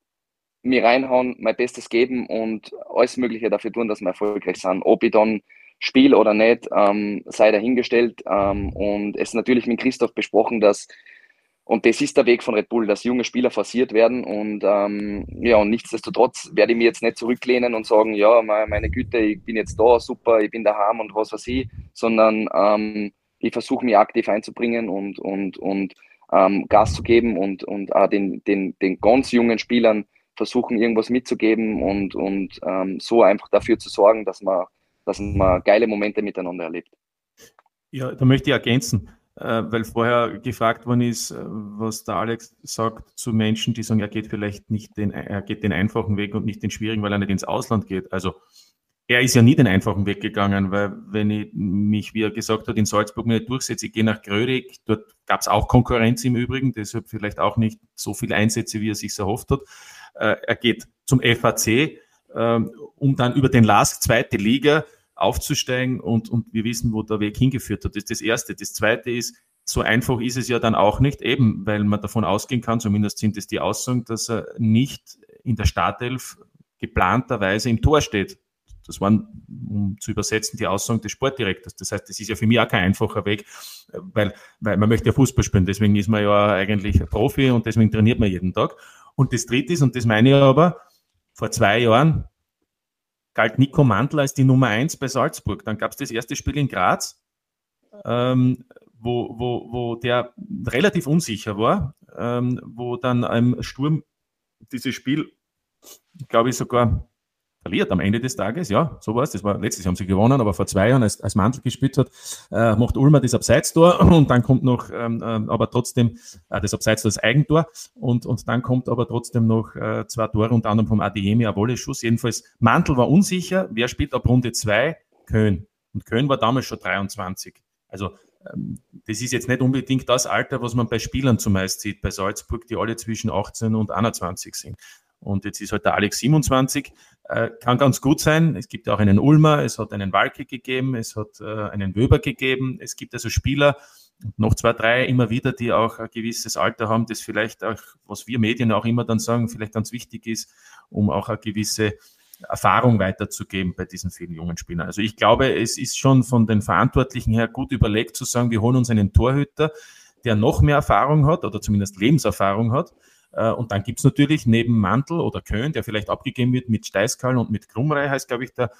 S3: mir reinhauen, mein Bestes geben und alles Mögliche dafür tun, dass wir erfolgreich sind. Ob ich dann spiele oder nicht, ähm, sei dahingestellt. Ähm, und es ist natürlich mit Christoph besprochen, dass, und das ist der Weg von Red Bull, dass junge Spieler forciert werden. Und ähm, ja, und nichtsdestotrotz werde ich mir jetzt nicht zurücklehnen und sagen, ja, meine Güte, ich bin jetzt da, super, ich bin daheim und was weiß ich, sondern ähm, ich versuche mich aktiv einzubringen und, und, und ähm, Gas zu geben und, und auch den, den, den ganz jungen Spielern versuchen, irgendwas mitzugeben und, und ähm, so einfach dafür zu sorgen, dass man, dass man geile Momente miteinander erlebt.
S5: Ja, da möchte ich ergänzen, äh, weil vorher gefragt worden ist, äh, was der Alex sagt zu Menschen, die sagen, er geht vielleicht nicht den, er geht den einfachen Weg und nicht den schwierigen, weil er nicht ins Ausland geht. Also er ist ja nie den einfachen Weg gegangen, weil wenn ich mich, wie er gesagt hat, in Salzburg nicht durchsetze, ich gehe nach Grödig, dort gab es auch Konkurrenz im Übrigen, deshalb vielleicht auch nicht so viele Einsätze, wie er sich erhofft hat. Äh, er geht zum FAC, äh, um dann über den LASK zweite Liga aufzusteigen und, und wir wissen, wo der Weg hingeführt hat. Das ist das Erste. Das Zweite ist, so einfach ist es ja dann auch nicht, eben weil man davon ausgehen kann, zumindest sind es die Aussagen, dass er nicht in der Startelf geplanterweise im Tor steht. Das waren, um zu übersetzen, die Aussagen des Sportdirektors. Das heißt, das ist ja für mich auch kein einfacher Weg, weil, weil man möchte ja Fußball spielen. Deswegen ist man ja eigentlich Profi und deswegen trainiert man jeden Tag. Und das dritte ist, und das meine ich aber, vor zwei Jahren galt Nico Mandl als die Nummer eins bei Salzburg. Dann gab es das erste Spiel in Graz, ähm, wo, wo, wo der relativ unsicher war, ähm, wo dann im Sturm dieses Spiel, glaube ich, sogar verliert am Ende des Tages, ja, sowas. Das war letztes Jahr haben sie gewonnen, aber vor zwei Jahren, als, als Mantel gespielt hat, äh, macht Ulmer das Abseitstor und dann kommt noch, ähm, äh, aber trotzdem äh, das Abseitstor das Eigentor und, und dann kommt aber trotzdem noch äh, zwei Tore, unter anderem vom Adiemi, ein Wolleschuss. Jedenfalls, Mantel war unsicher. Wer spielt ab Runde zwei? Köln. Und Köln war damals schon 23. Also ähm, das ist jetzt nicht unbedingt das Alter, was man bei Spielern zumeist sieht, bei Salzburg, die alle zwischen 18 und 21 sind. Und jetzt ist halt der Alex 27. Äh, kann ganz gut sein. Es gibt auch einen Ulmer, es hat einen Walke gegeben, es hat äh, einen Wöber gegeben. Es gibt also Spieler, noch zwei, drei immer wieder, die auch ein gewisses Alter haben, das vielleicht auch, was wir Medien auch immer dann sagen, vielleicht ganz wichtig ist, um auch eine gewisse Erfahrung weiterzugeben bei diesen vielen jungen Spielern. Also ich glaube, es ist schon von den Verantwortlichen her gut überlegt zu sagen, wir holen uns einen Torhüter, der noch mehr Erfahrung hat oder zumindest Lebenserfahrung hat, und dann gibt's natürlich neben Mantel oder Köln, der vielleicht abgegeben wird mit Steiskal und mit Krumrei, heißt, glaube ich, der,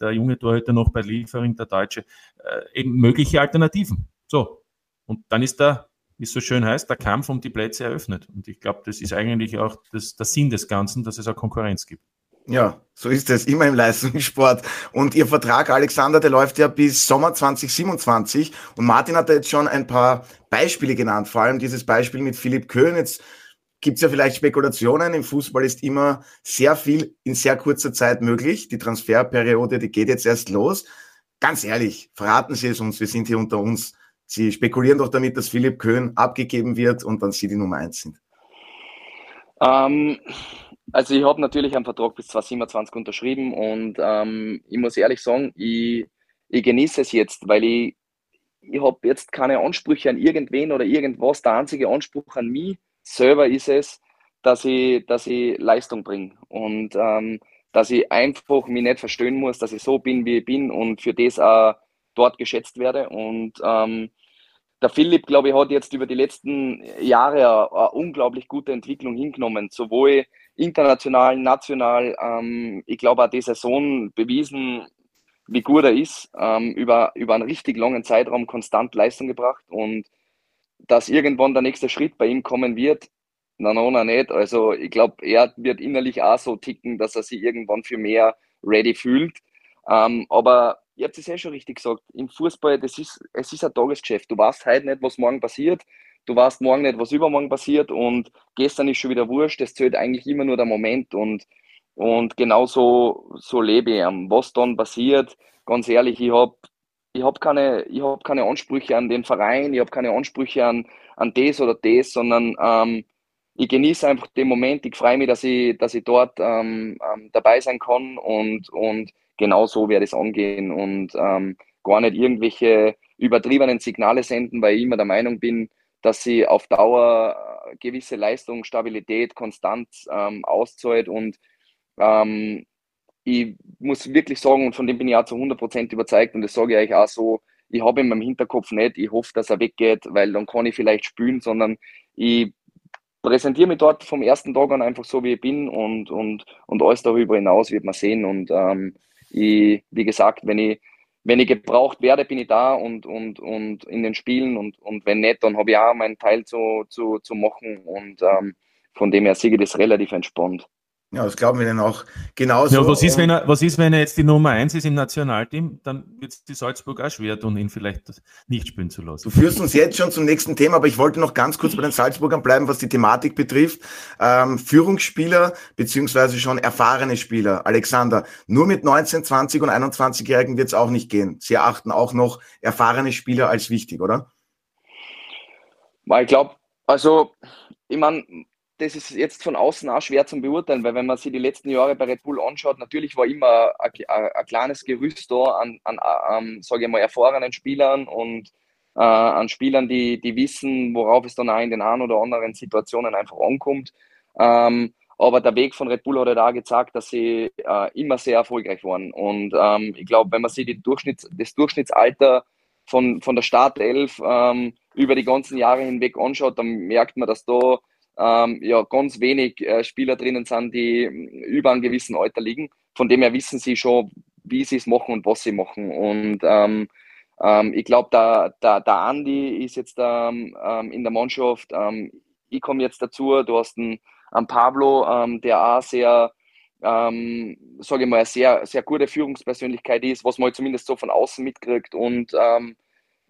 S5: der junge Torhüter noch bei Liefering, der Deutsche, äh, eben mögliche Alternativen. So. Und dann ist da, wie es so schön heißt, der Kampf um die Plätze eröffnet. Und ich glaube, das ist eigentlich auch das, der Sinn des Ganzen, dass es auch Konkurrenz gibt.
S1: Ja, so ist es, immer im Leistungssport. Und Ihr Vertrag, Alexander, der läuft ja bis Sommer 2027. Und Martin hat da jetzt schon ein paar Beispiele genannt, vor allem dieses Beispiel mit Philipp Köhn. Jetzt gibt es ja vielleicht Spekulationen. Im Fußball ist immer sehr viel in sehr kurzer Zeit möglich. Die Transferperiode, die geht jetzt erst los. Ganz ehrlich, verraten Sie es uns, wir sind hier unter uns. Sie spekulieren doch damit, dass Philipp Köhn abgegeben wird und dann Sie die Nummer eins sind.
S3: Ähm, also ich habe natürlich einen Vertrag bis 2027 unterschrieben und ähm, ich muss ehrlich sagen, ich, ich genieße es jetzt, weil ich, ich habe jetzt keine Ansprüche an irgendwen oder irgendwas. Der einzige Anspruch an mich selber ist es, dass ich, dass ich Leistung bringe und ähm, dass ich einfach mich nicht verstehen muss, dass ich so bin, wie ich bin und für das auch dort geschätzt werde. Und ähm, der Philipp, glaube ich, hat jetzt über die letzten Jahre eine, unglaublich gute Entwicklung hingenommen, sowohl international, national. Ähm, ich glaube, auch die Saison bewiesen, wie gut er ist, ähm, über, über einen richtig langen Zeitraum konstant Leistung gebracht und dass irgendwann der nächste Schritt bei ihm kommen wird, na, no, na, nicht. Also ich glaube, er wird innerlich auch so ticken, dass er sich irgendwann für mehr ready fühlt. Ähm, aber ihr habt es ja schon richtig gesagt, im Fußball, das ist, es ist ein Tagesgeschäft. Du weißt heute nicht, was morgen passiert. Du weißt morgen nicht, was übermorgen passiert und gestern ist schon wieder wurscht. Es zählt eigentlich immer nur der Moment und, und genau so, so lebe ich. Was dann passiert, ganz ehrlich, ich habe ich hab keine, hab keine Ansprüche an den Verein, ich habe keine Ansprüche an, an das oder das, sondern ähm, ich genieße einfach den Moment, ich freue mich, dass ich, dass ich dort ähm, ähm, dabei sein kann und, und genau so werde ich es angehen und ähm, gar nicht irgendwelche übertriebenen Signale senden, weil ich immer der Meinung bin, dass sie auf Dauer äh, gewisse Leistung, Stabilität, Konstanz ähm, auszahlt und ähm, ich muss wirklich sagen, und von dem bin ich auch zu 100% überzeugt und das sage ich euch auch so, ich habe in meinem Hinterkopf nicht, ich hoffe, dass er weggeht, weil dann kann ich vielleicht spielen, sondern ich präsentiere mich dort vom ersten Tag an einfach so, wie ich bin und, und, und alles darüber hinaus wird man sehen und ähm, ich, wie gesagt, wenn ich wenn ich gebraucht werde, bin ich da und, und, und in den Spielen und, und wenn nicht, dann habe ich auch meinen Teil zu, zu, zu machen und ähm, von dem her sehe ich das relativ entspannt.
S1: Ja, das glauben wir dann auch genauso.
S5: Ja, was ist, wenn er, was ist, wenn er jetzt die Nummer 1 ist im Nationalteam? Dann wird es die Salzburg auch schwer tun, ihn vielleicht nicht spielen zu lassen.
S1: Du führst uns jetzt schon zum nächsten Thema, aber ich wollte noch ganz kurz bei den Salzburgern bleiben, was die Thematik betrifft. Ähm, Führungsspieler beziehungsweise schon erfahrene Spieler. Alexander, nur mit 19, 20 und 21-Jährigen wird es auch nicht gehen. Sie erachten auch noch erfahrene Spieler als wichtig, oder?
S3: Ich glaube, also, ich meine, das ist jetzt von außen auch schwer zu beurteilen, weil wenn man sich die letzten Jahre bei Red Bull anschaut, natürlich war immer ein, ein kleines Gerüst da an, an, an sage ich mal, erfahrenen Spielern und äh, an Spielern, die, die wissen, worauf es dann auch in den einen oder anderen Situationen einfach ankommt. Ähm, aber der Weg von Red Bull hat ja halt da gezeigt, dass sie äh, immer sehr erfolgreich waren. Und ähm, ich glaube, wenn man sich Durchschnitts-, das Durchschnittsalter von, von der Startelf ähm, über die ganzen Jahre hinweg anschaut, dann merkt man, dass da ähm, ja ganz wenig äh, Spieler drinnen sind, die über einem gewissen Alter liegen. Von dem her wissen sie schon, wie sie es machen und was sie machen. Und ähm, ähm, ich glaube, der, der, der Andi ist jetzt ähm, ähm in der Mannschaft. Ähm, ich komme jetzt dazu. Du hast einen, einen Pablo, der auch sehr, ähm, sage ich mal, eine sehr, sehr gute Führungspersönlichkeit ist, was man halt zumindest so von außen mitkriegt. Und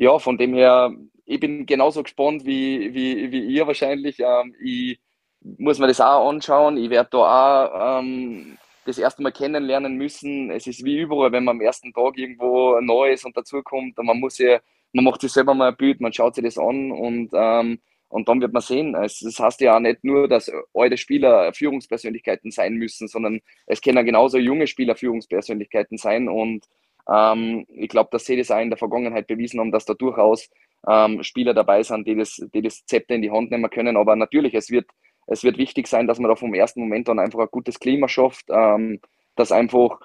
S3: ja, von dem her ich bin genauso gespannt wie, wie, wie ihr wahrscheinlich. Ähm, ich muss mir das auch anschauen. Ich werde da auch ähm, das erste Mal kennenlernen müssen. Es ist wie überall, wenn man am ersten Tag irgendwo Neues und dazukommt und man muss ja, man macht sich selber mal ein Bild, man schaut sich das an und, ähm, und dann wird man sehen. Es, das heißt ja auch nicht nur, dass alte Spieler Führungspersönlichkeiten sein müssen, sondern es können genauso junge Spieler Führungspersönlichkeiten sein und ähm, ich glaube, dass sie das auch in der Vergangenheit bewiesen haben, dass da durchaus ähm, Spieler dabei sind, die das, die das Zepter in die Hand nehmen können. Aber natürlich, es wird, es wird wichtig sein, dass man da vom ersten Moment an einfach ein gutes Klima schafft, ähm, dass einfach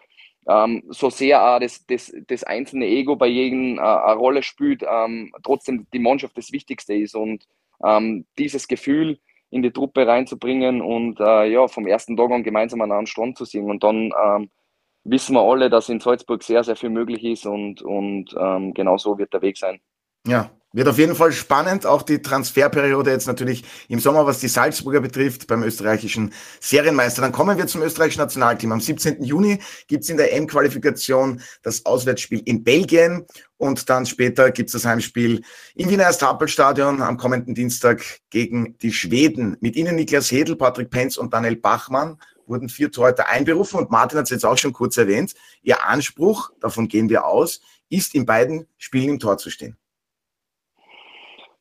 S3: ähm, so sehr auch das, das, das einzelne Ego bei jedem äh, eine Rolle spielt, ähm, trotzdem die Mannschaft das Wichtigste ist und ähm, dieses Gefühl in die Truppe reinzubringen und äh, ja, vom ersten Tag an gemeinsam an einen Strand zu singen und dann ähm, wissen wir alle, dass in Salzburg sehr, sehr viel möglich ist und, und ähm, genau so wird der Weg sein.
S1: Ja, Wird auf jeden Fall spannend, auch die Transferperiode jetzt natürlich im Sommer, was die Salzburger betrifft, beim österreichischen Serienmeister. Dann kommen wir zum österreichischen Nationalteam. Am 17. Juni gibt's in der M-Qualifikation das Auswärtsspiel in Belgien und dann später gibt's das Heimspiel im Wiener Erstapelstadion am kommenden Dienstag gegen die Schweden. Mit ihnen Niklas Hedl, Patrick Penz und Daniel Bachmann wurden vier Torhüter einberufen und Martin hat es jetzt auch schon kurz erwähnt. Ihr Anspruch, davon gehen wir aus, ist in beiden Spielen im Tor zu stehen.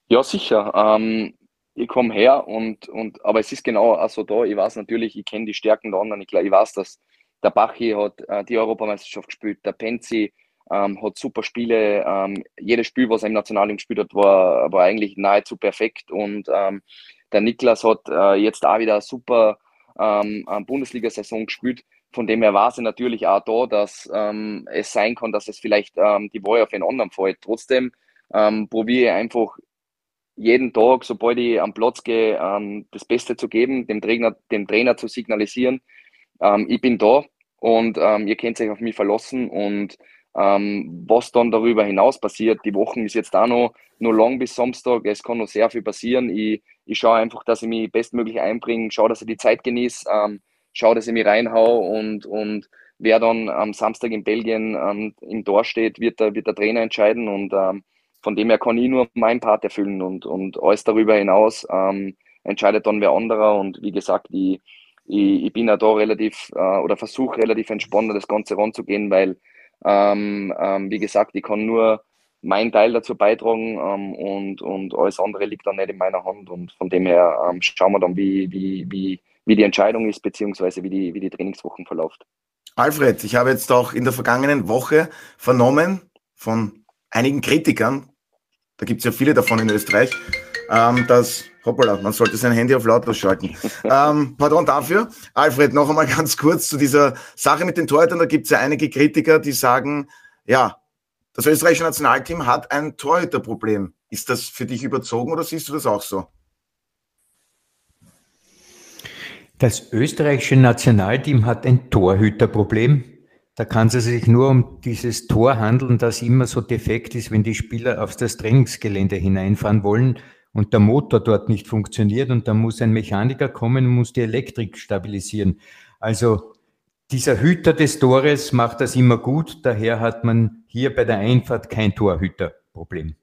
S3: Ja, sicher. Ähm, ich komme her und, und, aber es ist genau also da. Ich weiß natürlich, ich kenne die Stärken der anderen. Ich, weiß, dass der Bachi hat äh, die Europameisterschaft gespielt, der Penzi ähm, hat super Spiele. Ähm, jedes Spiel, was er im Nationalteam gespielt hat, war, war eigentlich nahezu perfekt. Und ähm, der Niklas hat äh, jetzt auch wieder super ähm, Bundesliga-Saison gespielt. Von dem her war sie natürlich auch da, dass ähm, es sein kann, dass es vielleicht ähm, die Wahl auf einen anderen fällt. Trotzdem ähm, probiere ich einfach jeden Tag, sobald ich am Platz gehe, ähm, das Beste zu geben, dem Trainer, dem Trainer zu signalisieren, ähm, ich bin da und ähm, ihr könnt euch auf mich verlassen und ähm, was dann darüber hinaus passiert, die Wochen ist jetzt auch noch, noch lang bis Samstag, es kann noch sehr viel passieren. Ich, ich schaue einfach, dass ich mich bestmöglich einbringe, schaue, dass ich die Zeit genieße, ähm, schaue, dass ich mich reinhau und, und wer dann am Samstag in Belgien ähm, im Tor steht, wird der, wird der Trainer entscheiden und ähm, von dem her kann ich nur meinen Part erfüllen und, und alles darüber hinaus ähm, entscheidet dann wer anderer. Und wie gesagt, ich, ich, ich bin ja da relativ äh, oder versuche relativ entspannt das Ganze ranzugehen, weil, ähm, ähm, wie gesagt, ich kann nur meinen Teil dazu beitragen ähm, und, und alles andere liegt dann nicht in meiner Hand. Und von dem her ähm, schauen wir dann, wie, wie, wie, wie die Entscheidung ist, beziehungsweise wie die, wie die Trainingswochen verläuft.
S1: Alfred, ich habe jetzt auch in der vergangenen Woche vernommen von einigen Kritikern, da gibt es ja viele davon in Österreich, ähm, dass, hoppala, man sollte sein Handy auf lautlos schalten. ähm, pardon dafür. Alfred, noch einmal ganz kurz zu dieser Sache mit den Torhütern. Da gibt es ja einige Kritiker, die sagen, ja, das österreichische Nationalteam hat ein Torhüterproblem. Ist das für dich überzogen oder siehst du das auch so?
S4: Das österreichische Nationalteam hat ein Torhüterproblem. Da kann es sich nur um dieses Tor handeln, das immer so defekt ist, wenn die Spieler auf das Trainingsgelände hineinfahren wollen und der Motor dort nicht funktioniert und dann muss ein Mechaniker kommen und muss die Elektrik stabilisieren. Also dieser Hüter des Tores macht das immer gut, daher hat man hier bei der Einfahrt kein Torhüterproblem.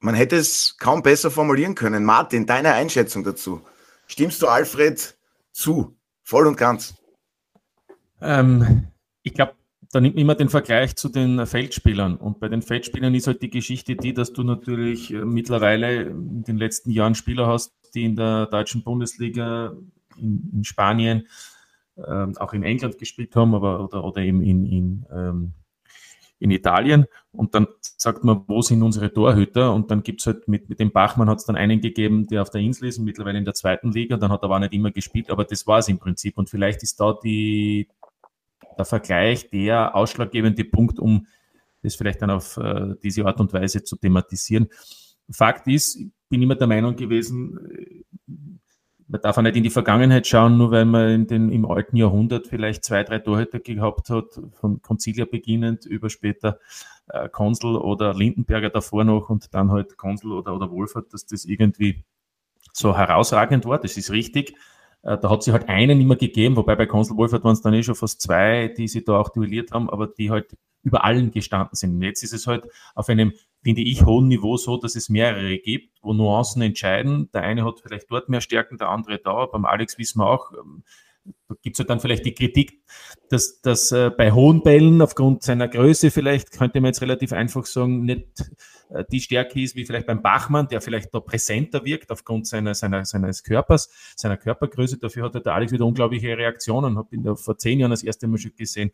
S1: Man hätte es kaum besser formulieren können. Martin, deine Einschätzung dazu. Stimmst du Alfred zu, voll und ganz?
S5: Ähm, ich glaube, da nimmt man immer den Vergleich zu den Feldspielern. Und bei den Feldspielern ist halt die Geschichte die, dass du natürlich äh, mittlerweile in den letzten Jahren Spieler hast, die in der deutschen Bundesliga, in, in Spanien, ähm, auch in England gespielt haben, aber oder, oder eben in, in, ähm, in Italien. Und dann sagt man, wo sind unsere Torhüter? Und dann gibt's halt mit, mit dem Bachmann hat es dann einen gegeben, der auf der Insel ist, mittlerweile in der zweiten Liga. Dann hat er aber nicht immer gespielt, aber das war es im Prinzip. Und vielleicht ist da die, der Vergleich der ausschlaggebende Punkt, um das vielleicht dann auf äh, diese Art und Weise zu thematisieren. Fakt ist, ich bin immer der Meinung gewesen, äh, man darf auch nicht in die Vergangenheit schauen, nur weil man in den, im alten Jahrhundert vielleicht zwei, drei Torhüter gehabt hat, von Concilia beginnend über später äh, Konsul oder Lindenberger davor noch und dann halt Konsul oder, oder Wohlfahrt, dass das irgendwie so herausragend war. Das ist richtig. Äh, da hat sie halt einen immer gegeben, wobei bei Konsul Wolfert waren es dann eh schon fast zwei, die sie da auch duelliert haben, aber die halt über allen gestanden sind. Und jetzt ist es halt auf einem, finde ich, hohen Niveau so, dass es mehrere gibt, wo Nuancen entscheiden. Der eine hat vielleicht dort mehr Stärken, der andere da. Beim Alex wissen wir auch, ähm, da gibt es halt dann vielleicht die Kritik, dass, dass äh, bei hohen Bällen aufgrund seiner Größe vielleicht, könnte man jetzt relativ einfach sagen, nicht die Stärke ist wie vielleicht beim Bachmann, der vielleicht da präsenter wirkt aufgrund seiner, seiner, seines Körpers, seiner Körpergröße. Dafür hat der Alex wieder unglaubliche Reaktionen. Habe ihn da vor zehn Jahren das erste Mal schon gesehen, äh,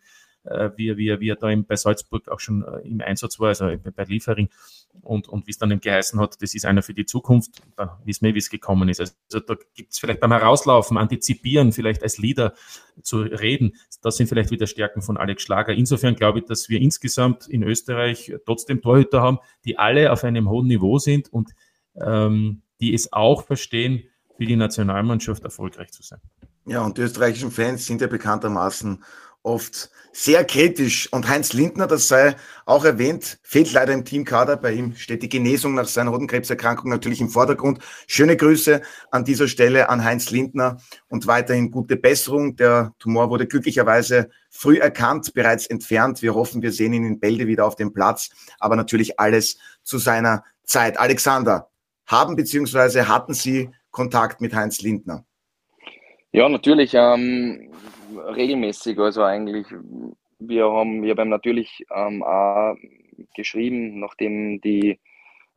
S5: wie, er, wie, wie er da im, bei Salzburg auch schon äh, im Einsatz war, also bei Liefering und, und wie es dann eben geheißen hat, das ist einer für die Zukunft, dann wissen wir, wie es gekommen ist. Also da gibt es vielleicht beim Herauslaufen, Antizipieren, vielleicht als Leader zu reden. Das sind vielleicht wieder Stärken von Alex Schlager. Insofern glaube ich, dass wir insgesamt in Österreich trotzdem Torhüter haben, die alle auf einem hohen Niveau sind und ähm, die es auch verstehen, für die Nationalmannschaft erfolgreich zu sein.
S1: Ja, und die österreichischen Fans sind ja bekanntermaßen oft sehr kritisch. Und Heinz Lindner, das sei auch erwähnt, fehlt leider im Teamkader. Bei ihm steht die Genesung nach seiner Hodenkrebserkrankung natürlich im Vordergrund. Schöne Grüße an dieser Stelle an Heinz Lindner und weiterhin gute Besserung. Der Tumor wurde glücklicherweise früh erkannt, bereits entfernt. Wir hoffen, wir sehen ihn in Bälde wieder auf dem Platz. Aber natürlich alles zu seiner Zeit. Alexander, haben beziehungsweise hatten Sie Kontakt mit Heinz Lindner?
S3: Ja, natürlich. Ähm, regelmäßig. Also eigentlich, wir haben, wir haben natürlich ähm, auch geschrieben, nachdem die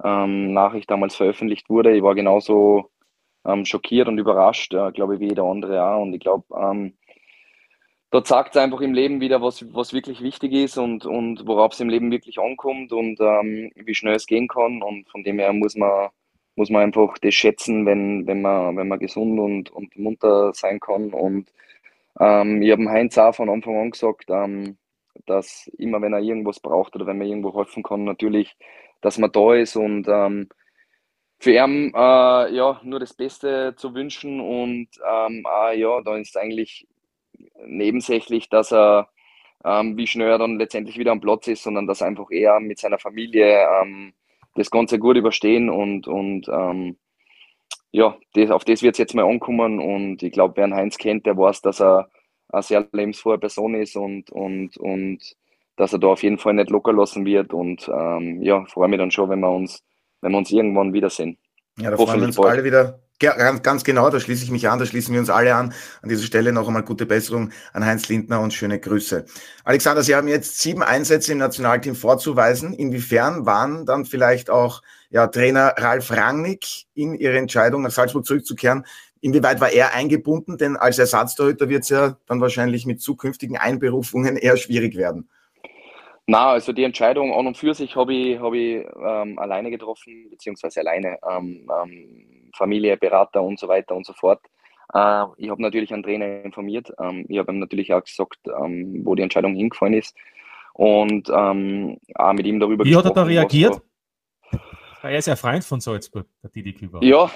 S3: ähm, Nachricht damals veröffentlicht wurde. Ich war genauso ähm, schockiert und überrascht, äh, glaube ich, wie jeder andere auch. Und ich glaube, ähm, dort sagt es einfach im Leben wieder, was, was wirklich wichtig ist und, und worauf es im Leben wirklich ankommt und ähm, wie schnell es gehen kann. Und von dem her muss man, muss man einfach das schätzen, wenn, wenn, man, wenn man gesund und, und munter sein kann. Und ähm, ich habe Heinz auch von Anfang an gesagt, ähm, dass immer, wenn er irgendwas braucht oder wenn man irgendwo helfen kann, natürlich, dass man da ist und ähm, für ihn äh, ja, nur das Beste zu wünschen und ähm, auch, ja, da ist eigentlich nebensächlich, dass er, ähm, wie schnell er dann letztendlich wieder am Platz ist, sondern dass einfach er mit seiner Familie ähm, das Ganze gut überstehen und, und ja, das, auf das wird es jetzt mal ankommen und ich glaube, wer einen Heinz kennt, der weiß, dass er eine sehr lebensfrohe Person ist und, und, und dass er da auf jeden Fall nicht locker lassen wird und ähm, ja, freue mich dann schon, wenn wir uns, wenn wir uns irgendwann wiedersehen.
S1: Ja, da freuen wir uns bald. alle wieder Ganz, ganz genau, da schließe ich mich an, da schließen wir uns alle an. An dieser Stelle noch einmal gute Besserung an Heinz Lindner und schöne Grüße. Alexander, Sie haben jetzt sieben Einsätze im Nationalteam vorzuweisen. Inwiefern waren dann vielleicht auch ja, Trainer Ralf Rangnick in Ihre Entscheidung, nach Salzburg zurückzukehren? Inwieweit war er eingebunden? Denn als Ersatztorhüter wird es ja dann wahrscheinlich mit zukünftigen Einberufungen eher schwierig werden.
S3: Na, also die Entscheidung an und für sich habe ich, hab ich ähm, alleine getroffen, beziehungsweise alleine. Ähm, ähm, Familie, Berater und so weiter und so fort. Äh, ich habe natürlich einen Trainer informiert. Ähm, ich habe ihm natürlich auch gesagt, ähm, wo die Entscheidung hingefallen ist. Und ähm, auch mit ihm darüber
S5: Wie gesprochen. Wie hat er da reagiert? Er ist ja Freund von Salzburg, der Didi Küber.
S3: Ja,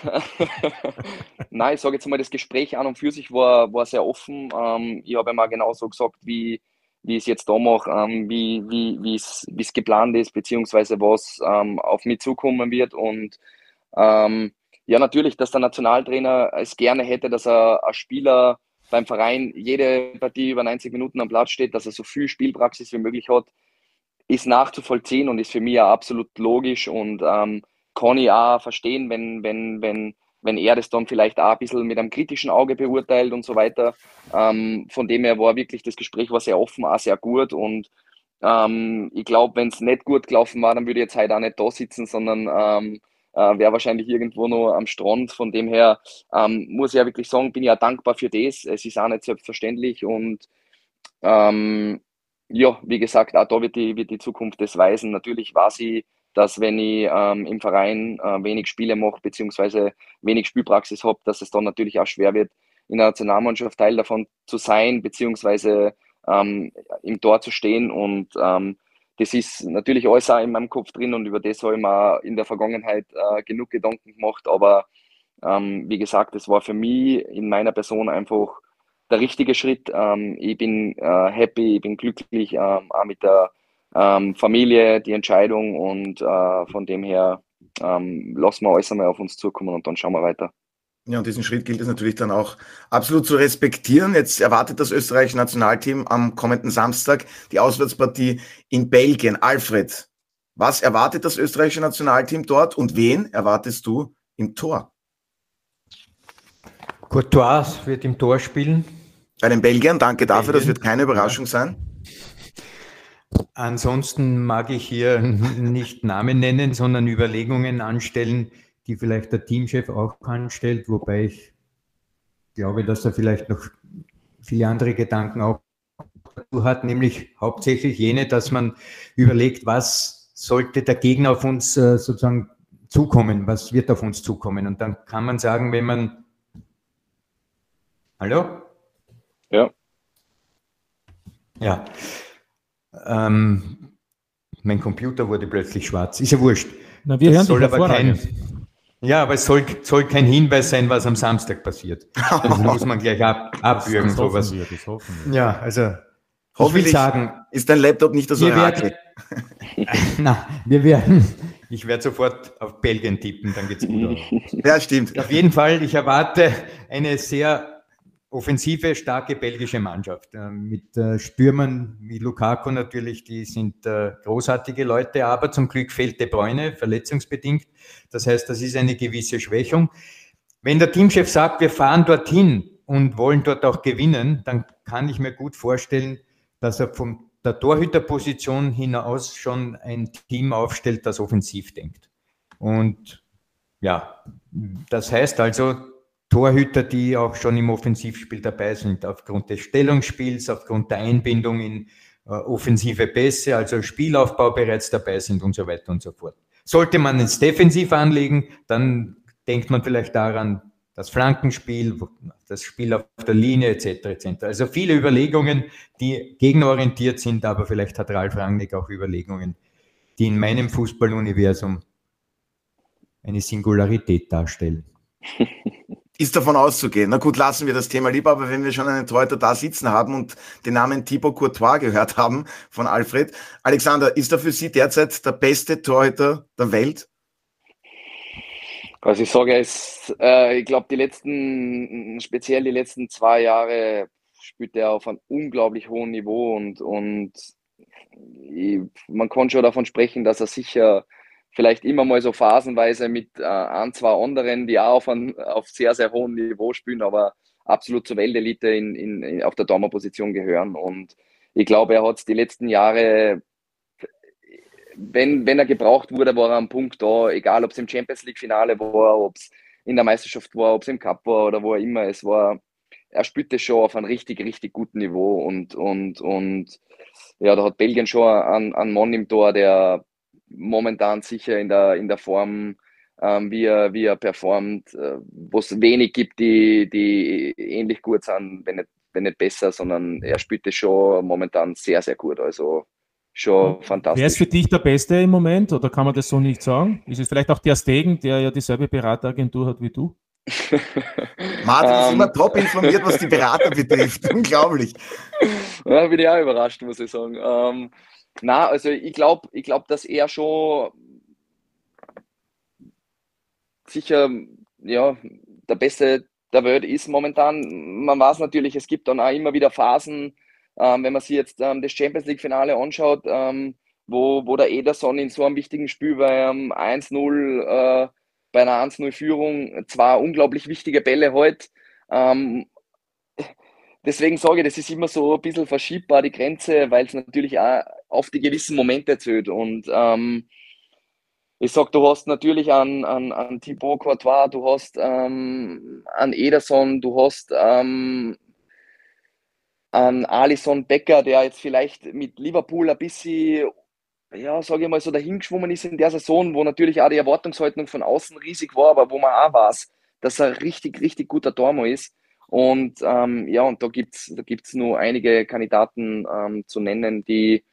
S3: nein, ich sage jetzt mal, das Gespräch an und für sich war, war sehr offen. Ähm, ich habe ihm auch genauso gesagt, wie, wie ich es jetzt da mache, ähm, wie, wie es geplant ist, beziehungsweise was ähm, auf mich zukommen wird. Und ähm, ja, natürlich, dass der Nationaltrainer es gerne hätte, dass er als Spieler beim Verein jede Partie über 90 Minuten am Platz steht, dass er so viel Spielpraxis wie möglich hat, ist nachzuvollziehen und ist für mich absolut logisch und ähm, kann ich auch verstehen, wenn, wenn, wenn, wenn er das dann vielleicht auch ein bisschen mit einem kritischen Auge beurteilt und so weiter. Ähm, von dem her war wirklich das Gespräch war sehr offen, auch sehr gut und ähm, ich glaube, wenn es nicht gut gelaufen war, dann würde ich jetzt heute auch nicht da sitzen, sondern ähm, äh, wäre wahrscheinlich irgendwo noch am Strand. Von dem her ähm, muss ich ja wirklich sagen, bin ja dankbar für das. Es ist auch nicht selbstverständlich und ähm, ja, wie gesagt, auch da wird die, wird die Zukunft das weisen. Natürlich weiß ich, dass wenn ich ähm, im Verein äh, wenig Spiele mache, beziehungsweise wenig Spielpraxis habe, dass es dann natürlich auch schwer wird, in der Nationalmannschaft Teil davon zu sein, beziehungsweise ähm, im Tor zu stehen. Und ähm, das ist natürlich alles auch in meinem Kopf drin und über das habe ich mir in der Vergangenheit äh, genug Gedanken gemacht. Aber ähm, wie gesagt, es war für mich in meiner Person einfach der richtige Schritt. Ähm, ich bin äh, happy, ich bin glücklich, ähm, auch mit der ähm, Familie, die Entscheidung und äh, von dem her ähm, lassen wir alles einmal auf uns zukommen und dann schauen wir weiter.
S1: Ja, und diesen Schritt gilt es natürlich dann auch absolut zu respektieren. Jetzt erwartet das österreichische Nationalteam am kommenden Samstag die Auswärtspartie in Belgien. Alfred, was erwartet das österreichische Nationalteam dort und wen erwartest du im Tor?
S4: Courtois wird im Tor spielen.
S1: Bei den Belgiern, danke dafür, Belgien. das wird keine Überraschung sein.
S4: Ansonsten mag ich hier nicht Namen nennen, sondern Überlegungen anstellen, die vielleicht der Teamchef auch anstellt, wobei ich glaube, dass er vielleicht noch viele andere Gedanken auch hat, nämlich hauptsächlich jene, dass man überlegt, was sollte der Gegner auf uns äh, sozusagen zukommen, was wird auf uns zukommen. Und dann kann man sagen, wenn man... Hallo?
S3: Ja.
S4: Ja. Ähm, mein Computer wurde plötzlich schwarz. Ist ja wurscht.
S5: Na, wir das hören
S4: soll aber kein, ja, aber es soll, soll kein Hinweis sein, was am Samstag passiert. Das muss man gleich ab, abwürgen,
S5: das
S4: sowas.
S5: Wir, das hoffen wir.
S4: Ja, also
S1: Hoffentlich sagen, ist dein Laptop nicht das Orakel.
S4: Na, wir werden, ich werde sofort auf Belgien tippen, dann geht's gut.
S1: ja, stimmt.
S4: Auf jeden Fall, ich erwarte eine sehr offensive, starke belgische Mannschaft. Äh, mit äh, Stürmern wie Lukaku natürlich, die sind äh, großartige Leute, aber zum Glück fehlt De Bruyne, verletzungsbedingt. Das heißt, das ist eine gewisse Schwächung. Wenn der Teamchef sagt, wir fahren dorthin und wollen dort auch gewinnen, dann kann ich mir gut vorstellen, dass er von der Torhüterposition hinaus schon ein Team aufstellt, das offensiv denkt. Und ja, das heißt also, Torhüter, die auch schon im Offensivspiel dabei sind, aufgrund des Stellungsspiels, aufgrund der Einbindung in äh, offensive Pässe, also Spielaufbau bereits dabei sind und so weiter und so fort. Sollte man es defensiv anlegen, dann denkt man vielleicht daran, das Flankenspiel, das Spiel auf der Linie etc. etc. Also viele Überlegungen, die gegenorientiert sind, aber vielleicht hat Ralf Rangnick auch Überlegungen, die in meinem Fußballuniversum eine Singularität darstellen.
S1: ist davon auszugehen. Na gut, lassen wir das Thema lieber, aber wenn wir schon einen Torhüter da sitzen haben und den Namen Thibaut Courtois gehört haben von Alfred. Alexander, ist er für Sie derzeit der beste Torhüter der Welt?
S3: Also ich sage, es, äh, ich glaube, die letzten, speziell die letzten zwei Jahre spielt er auf einem unglaublich hohen Niveau und, und ich, man kann schon davon sprechen, dass er sicher vielleicht immer mal so phasenweise mit äh, ein, zwei anderen, die auch auf, ein, auf sehr, sehr hohem Niveau spielen, aber absolut zur Weltelite in, in, in, auf der Dormer-Position gehören. Und ich glaube, er hat es die letzten Jahre, wenn, wenn er gebraucht wurde, war er am Punkt da, egal ob es im Champions League-Finale war, ob es in der Meisterschaft war, ob es im Cup war oder wo er immer es war. Er spielte schon auf einem richtig, richtig guten Niveau und, und, und ja, da hat Belgien schon einen, einen Mann im Tor, der, momentan sicher in der, in der Form, ähm, wie, er, wie er performt, äh, wo es wenig gibt, die, die ähnlich gut sind, wenn nicht, wenn nicht besser, sondern er spielt es schon momentan sehr, sehr gut. Also schon fantastisch.
S5: Wer ist für dich der Beste im Moment oder kann man das so nicht sagen? Ist es vielleicht auch der Stegen, der ja dieselbe Berateragentur hat wie du?
S1: Martin ist um, immer ähm. top informiert, was die Berater betrifft. Unglaublich.
S3: Ja, bin ich auch überrascht, muss ich sagen. Ähm, na, also ich glaube, ich glaub, dass er schon sicher ja, der Beste der Welt ist momentan. Man weiß natürlich, es gibt dann auch immer wieder Phasen, ähm, wenn man sich jetzt ähm, das Champions League-Finale anschaut, ähm, wo, wo der Ederson in so einem wichtigen Spiel bei einem 1-0, äh, bei einer 1-0-Führung zwei unglaublich wichtige Bälle heute. Ähm, deswegen sage ich, das ist immer so ein bisschen verschiebbar, die Grenze, weil es natürlich auch auf die gewissen Momente zählt. Und ähm, ich sage, du hast natürlich an, an, an Thibaut Courtois, du hast ähm, an Ederson, du hast ähm, an Alison Becker, der jetzt vielleicht mit Liverpool ein bisschen, ja, sage ich mal, so dahingeschwommen ist in der Saison, wo natürlich auch die Erwartungshaltung von außen riesig war, aber wo man auch weiß, dass er richtig, richtig guter Tormo ist. Und ähm, ja, und da gibt es da gibt's nur einige Kandidaten ähm, zu nennen, die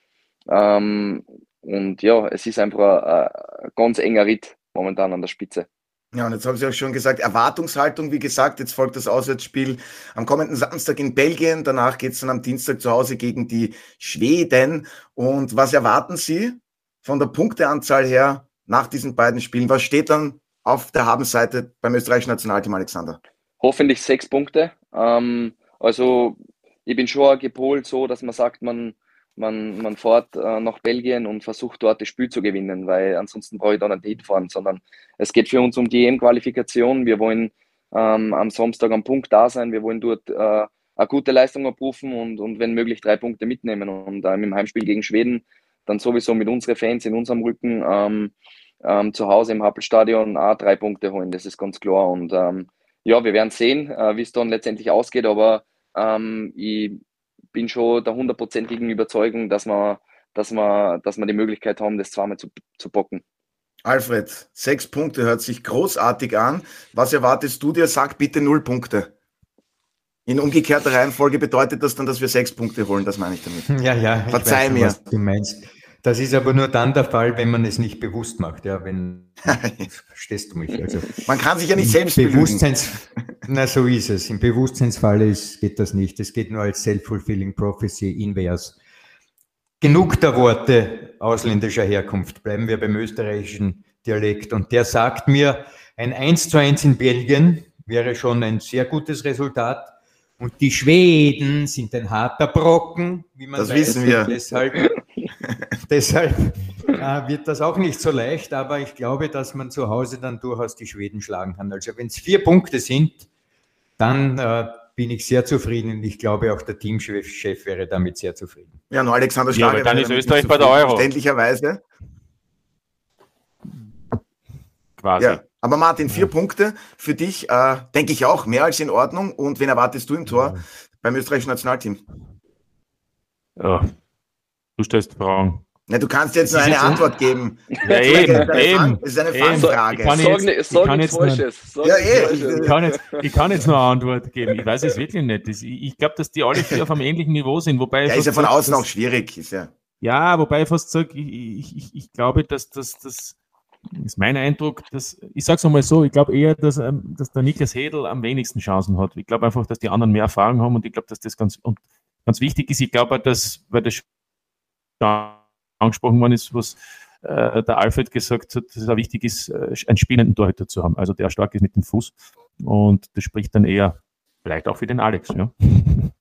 S3: ähm, und ja, es ist einfach ein, ein ganz enger Ritt momentan an der Spitze.
S1: Ja, und jetzt haben Sie auch schon gesagt, Erwartungshaltung, wie gesagt, jetzt folgt das Auswärtsspiel am kommenden Samstag in Belgien, danach geht es dann am Dienstag zu Hause gegen die Schweden. Und was erwarten Sie von der Punkteanzahl her nach diesen beiden Spielen? Was steht dann auf der Habenseite beim österreichischen Nationalteam, Alexander?
S3: hoffentlich sechs Punkte. Ähm, also ich bin schon gepolt so, dass man sagt, man, man, man fährt äh, nach Belgien und versucht dort das Spiel zu gewinnen, weil ansonsten brauche ich da nicht hinfahren, sondern es geht für uns um die EM-Qualifikation. Wir wollen ähm, am Samstag am Punkt da sein, wir wollen dort äh, eine gute Leistung abrufen und, und wenn möglich drei Punkte mitnehmen. Und ähm, im Heimspiel gegen Schweden dann sowieso mit unseren Fans in unserem Rücken ähm, ähm, zu Hause im Happelstadion auch drei Punkte holen, das ist ganz klar. Und ähm, ja, wir werden sehen, äh, wie es dann letztendlich ausgeht, aber ähm, ich bin schon der hundertprozentigen Überzeugung, dass wir, dass, wir, dass wir die Möglichkeit haben, das zweimal zu, zu bocken.
S1: Alfred, sechs Punkte hört sich großartig an. Was erwartest du dir? Sag bitte null Punkte. In umgekehrter Reihenfolge bedeutet das dann, dass wir sechs Punkte holen, das meine ich damit.
S4: Ja, ja.
S1: Verzeih mir.
S4: Schon, du meinst. Das ist aber nur dann der Fall, wenn man es nicht bewusst macht. Ja, wenn, verstehst du mich?
S1: Also, man kann sich ja nicht selbst
S4: Bewusstseins, Na, so ist es. Im Bewusstseinsfall ist, geht das nicht. Es geht nur als Self-Fulfilling Prophecy invers. Genug der Worte ausländischer Herkunft. Bleiben wir beim österreichischen Dialekt. Und der sagt mir, ein 1 zu 1 in Belgien wäre schon ein sehr gutes Resultat. Und die Schweden sind ein harter Brocken,
S1: wie man das weiß. wissen wir.
S4: Deshalb, deshalb äh, wird das auch nicht so leicht, aber ich glaube, dass man zu Hause dann durchaus die Schweden schlagen kann. Also wenn es vier Punkte sind, dann äh, bin ich sehr zufrieden und ich glaube auch der Teamchef wäre damit sehr zufrieden.
S1: Ja, nur Alexander Schlager.
S5: Ja, dann ist Österreich bei der Euro.
S1: Verständlicherweise. Quasi. Ja. Aber Martin, vier ja. Punkte für dich, äh, denke ich auch, mehr als in Ordnung. Und wen erwartest du im Tor ja. beim österreichischen Nationalteam?
S5: Ja, du stellst Fragen.
S1: Na, du kannst jetzt nur eine jetzt Antwort geben.
S5: Ja, eben, eben.
S1: Das ist eine Fangfrage.
S5: Ich kann jetzt, ich kann jetzt nur eine Antwort geben. Ich weiß es wirklich nicht. Ich, ich glaube, dass die alle vier auf einem ähnlichen Niveau sind. Wobei
S1: ja, ist ja von außen auch schwierig. Ist ja.
S5: ja, wobei ich fast sage, ich, ich, ich glaube, dass das ist mein Eindruck, dass, ich sage es einmal so, ich glaube eher, dass, ähm, dass der Niklas Hedel am wenigsten Chancen hat. Ich glaube einfach, dass die anderen mehr Erfahrung haben und ich glaube, dass das ganz, und ganz wichtig ist. Ich glaube, dass, weil das angesprochen worden ist, was äh, der Alfred gesagt hat, dass es auch wichtig ist, äh, einen spielenden Torhüter zu haben, also der stark ist mit dem Fuß. Und das spricht dann eher vielleicht auch für den Alex. Ja.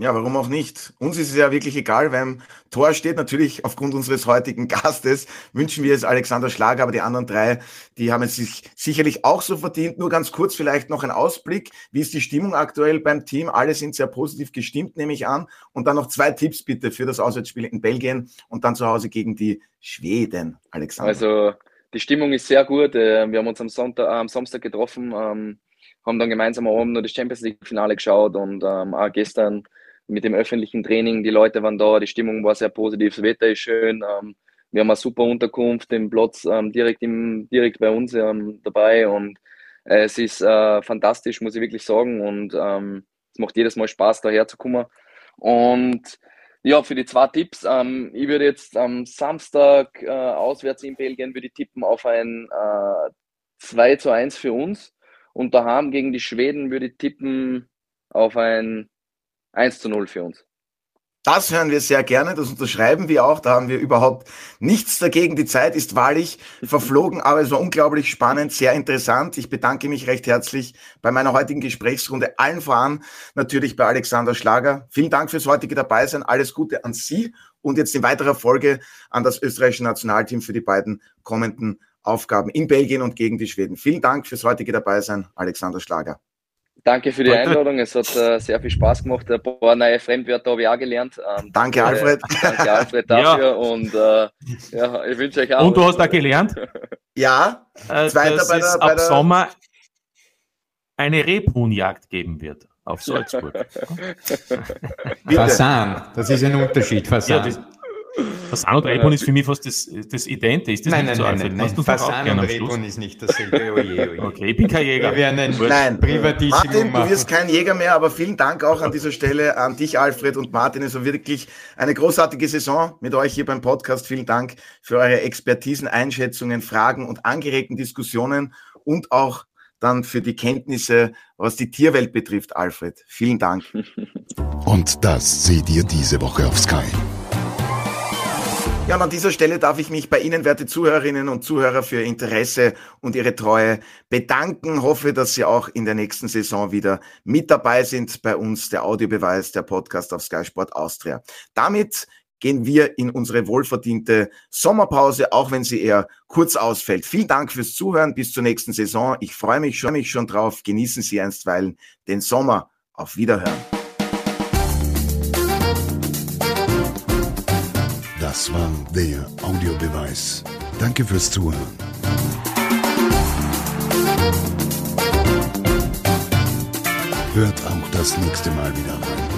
S1: Ja, warum auch nicht? Uns ist es ja wirklich egal, weil im Tor steht natürlich aufgrund unseres heutigen Gastes, wünschen wir es Alexander Schlager, aber die anderen drei, die haben es sich sicherlich auch so verdient. Nur ganz kurz vielleicht noch ein Ausblick. Wie ist die Stimmung aktuell beim Team? Alle sind sehr positiv gestimmt, nehme ich an. Und dann noch zwei Tipps bitte für das Auswärtsspiel in Belgien und dann zu Hause gegen die Schweden, Alexander.
S3: Also, die Stimmung ist sehr gut. Äh, wir haben uns am, Sonntag, am Samstag getroffen, ähm, haben dann gemeinsam am Abend noch das Champions League Finale geschaut und ähm, auch gestern mit dem öffentlichen Training. Die Leute waren da, die Stimmung war sehr positiv, das Wetter ist schön. Ähm, wir haben eine super Unterkunft, den Platz ähm, direkt, im, direkt bei uns ähm, dabei und äh, es ist äh, fantastisch, muss ich wirklich sagen. Und ähm, es macht jedes Mal Spaß, daher zu kommen. Und ja, für die zwei Tipps, ähm, ich würde jetzt am Samstag äh, auswärts in Belgien würde ich tippen auf ein äh, 2 zu 1 für uns. Und daheim gegen die Schweden würde ich tippen auf ein 1 zu 0 für uns.
S1: Das hören wir sehr gerne, das unterschreiben wir auch, da haben wir überhaupt nichts dagegen. Die Zeit ist wahrlich verflogen, aber es war unglaublich spannend, sehr interessant. Ich bedanke mich recht herzlich bei meiner heutigen Gesprächsrunde, allen voran natürlich bei Alexander Schlager. Vielen Dank fürs heutige Dabeisein, alles Gute an Sie und jetzt in weiterer Folge an das österreichische Nationalteam für die beiden kommenden Aufgaben in Belgien und gegen die Schweden. Vielen Dank fürs heutige Dabeisein, Alexander Schlager.
S3: Danke für die Einladung. Es hat äh, sehr viel Spaß gemacht. Ein paar neue Fremdwörter habe ich auch gelernt.
S1: Ähm, danke, Alfred.
S3: danke, Alfred, dafür. ja. Und äh, ja, ich wünsche euch auch.
S5: Und du hast auch gelernt?
S1: ja.
S5: Äh, Zweiter dass bei der, es bei ab der... Sommer eine Rebhuhnjagd geben wird auf Salzburg.
S4: Fasan, das ist ein Unterschied. Fasan. Ja,
S5: Fasan und Rebhuhn ist für mich fast das, das Idente. Ist das
S4: nein, nein, so nein, nein, nein. Fasan und Rebhuhn ist nicht dasselbe. Oje,
S5: oje. Okay, ich bin kein Jäger.
S1: Wir werden ein nein. Martin, du wirst kein Jäger mehr, aber vielen Dank auch an dieser Stelle an dich, Alfred und Martin. Es war wirklich eine großartige Saison mit euch hier beim Podcast. Vielen Dank für eure Expertisen, Einschätzungen, Fragen und angeregten Diskussionen und auch dann für die Kenntnisse, was die Tierwelt betrifft, Alfred. Vielen Dank.
S2: Und das seht ihr diese Woche auf Sky.
S1: Ja, und an dieser Stelle darf ich mich bei Ihnen, werte Zuhörerinnen und Zuhörer, für Ihr Interesse und Ihre Treue bedanken. Hoffe, dass Sie auch in der nächsten Saison wieder mit dabei sind bei uns, der Audiobeweis, der Podcast auf Sky Sport Austria. Damit gehen wir in unsere wohlverdiente Sommerpause, auch wenn sie eher kurz ausfällt. Vielen Dank fürs Zuhören. Bis zur nächsten Saison. Ich freue mich schon, mich schon drauf. Genießen Sie einstweilen den Sommer. Auf Wiederhören.
S2: Das war der Audiobeweis. Danke fürs Zuhören. Hört auch das nächste Mal wieder rein.